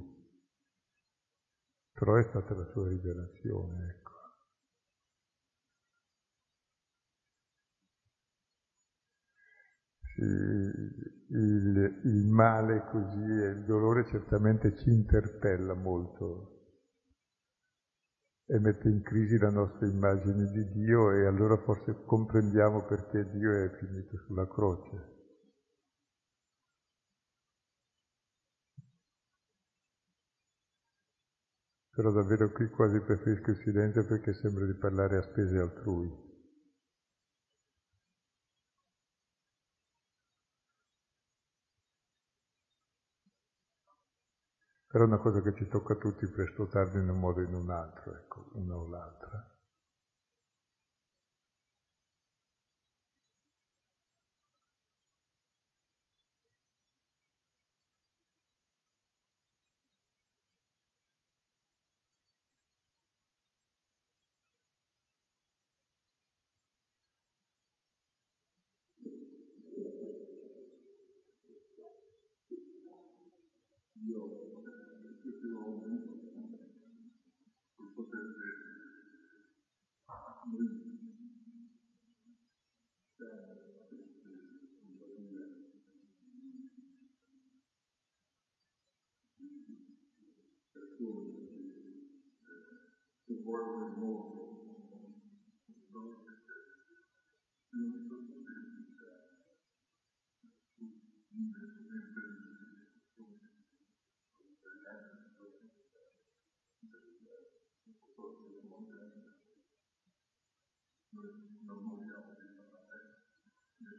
Però è stata la sua rivelazione, ecco. Il, il male così e il dolore certamente ci interpella molto e mette in crisi la nostra immagine di Dio e allora forse comprendiamo perché Dio è finito sulla croce. Però davvero qui quasi preferisco il silenzio perché sembra di parlare a spese altrui. Però è una cosa che ci tocca a tutti presto o tardi in un modo o in un altro, ecco, una o l'altra.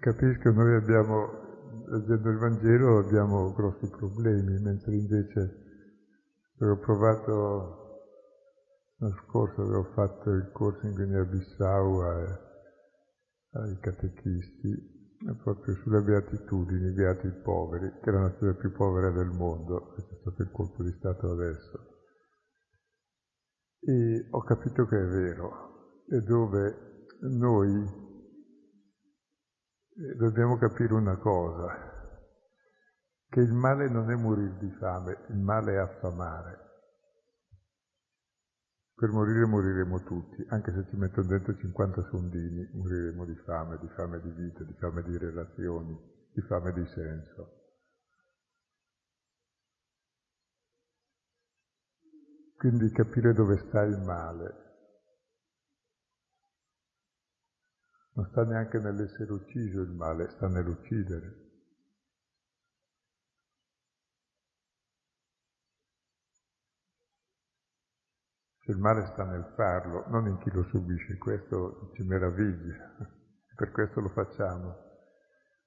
Capisco, noi abbiamo, leggendo il Vangelo, abbiamo grossi problemi, mentre invece avevo provato l'anno scorso, avevo fatto il corso in Guinea-Bissau ai catechisti proprio sulle beatitudini, i beati poveri, che è la nazione più povera del mondo, questo è stato il colpo di Stato adesso. E ho capito che è vero, e dove noi dobbiamo capire una cosa, che il male non è morire di fame, il male è affamare. Per morire moriremo tutti, anche se ci mettono dentro 50 sondini, moriremo di fame, di fame di vita, di fame di relazioni, di fame di senso. Quindi capire dove sta il male. Non sta neanche nell'essere ucciso il male, sta nell'uccidere. Il male sta nel farlo, non in chi lo subisce, questo ci meraviglia, per questo lo facciamo.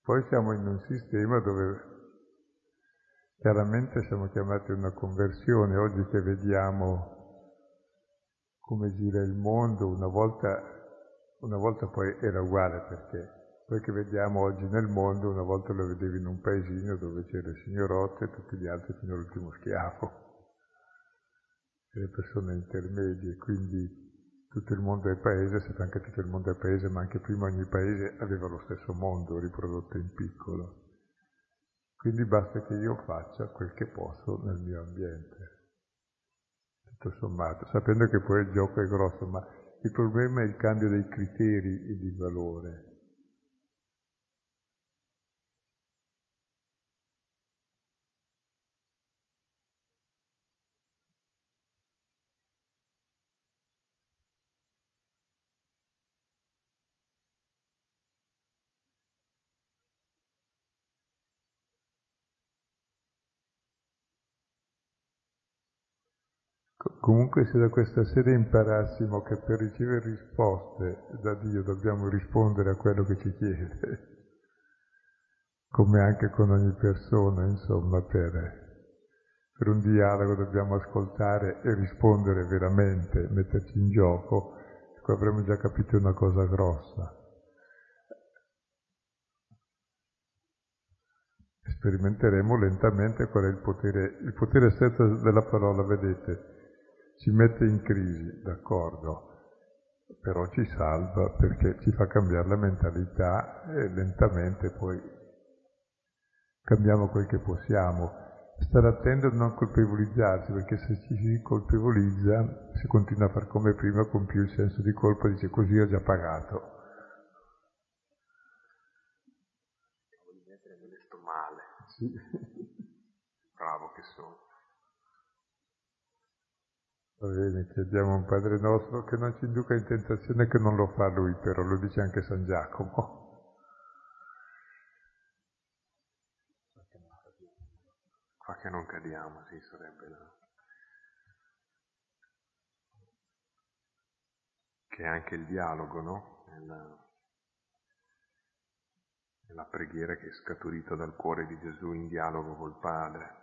Poi siamo in un sistema dove chiaramente siamo chiamati a una conversione, oggi che vediamo come gira il mondo, una volta, una volta poi era uguale perché poi che vediamo oggi nel mondo, una volta lo vedevi in un paesino dove c'era il signorotto e tutti gli altri fino all'ultimo schiavo le persone intermedie, quindi tutto il mondo è paese, se anche tutto il mondo è paese, ma anche prima ogni paese aveva lo stesso mondo riprodotto in piccolo. Quindi basta che io faccia quel che posso nel mio ambiente, tutto sommato, sapendo che poi il gioco è grosso, ma il problema è il cambio dei criteri e di valore. Comunque se da questa sera imparassimo che per ricevere risposte da Dio dobbiamo rispondere a quello che ci chiede, come anche con ogni persona, insomma, per, per un dialogo dobbiamo ascoltare e rispondere veramente, metterci in gioco, ecco avremo già capito una cosa grossa. Sperimenteremo lentamente qual è il potere, il potere stesso della parola, vedete ci mette in crisi, d'accordo, però ci salva perché ci fa cambiare la mentalità e lentamente poi cambiamo quel che possiamo. Stare attento a non colpevolizzarsi, perché se ci si colpevolizza, si continua a fare come prima con più il senso di colpa, dice così ho già pagato. Sì. Bravo che sono. Va bene, chiediamo a un Padre nostro che non ci induca in tentazione, che non lo fa lui, però lo dice anche San Giacomo. Fa che non cadiamo, sì, sarebbe la... Che è anche il dialogo, no? Nella, nella preghiera che è scaturita dal cuore di Gesù in dialogo col Padre.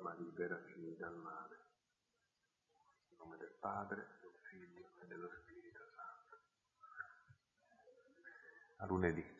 ma liberaci dal male. In nome del Padre, del Figlio e dello Spirito Santo. A lunedì.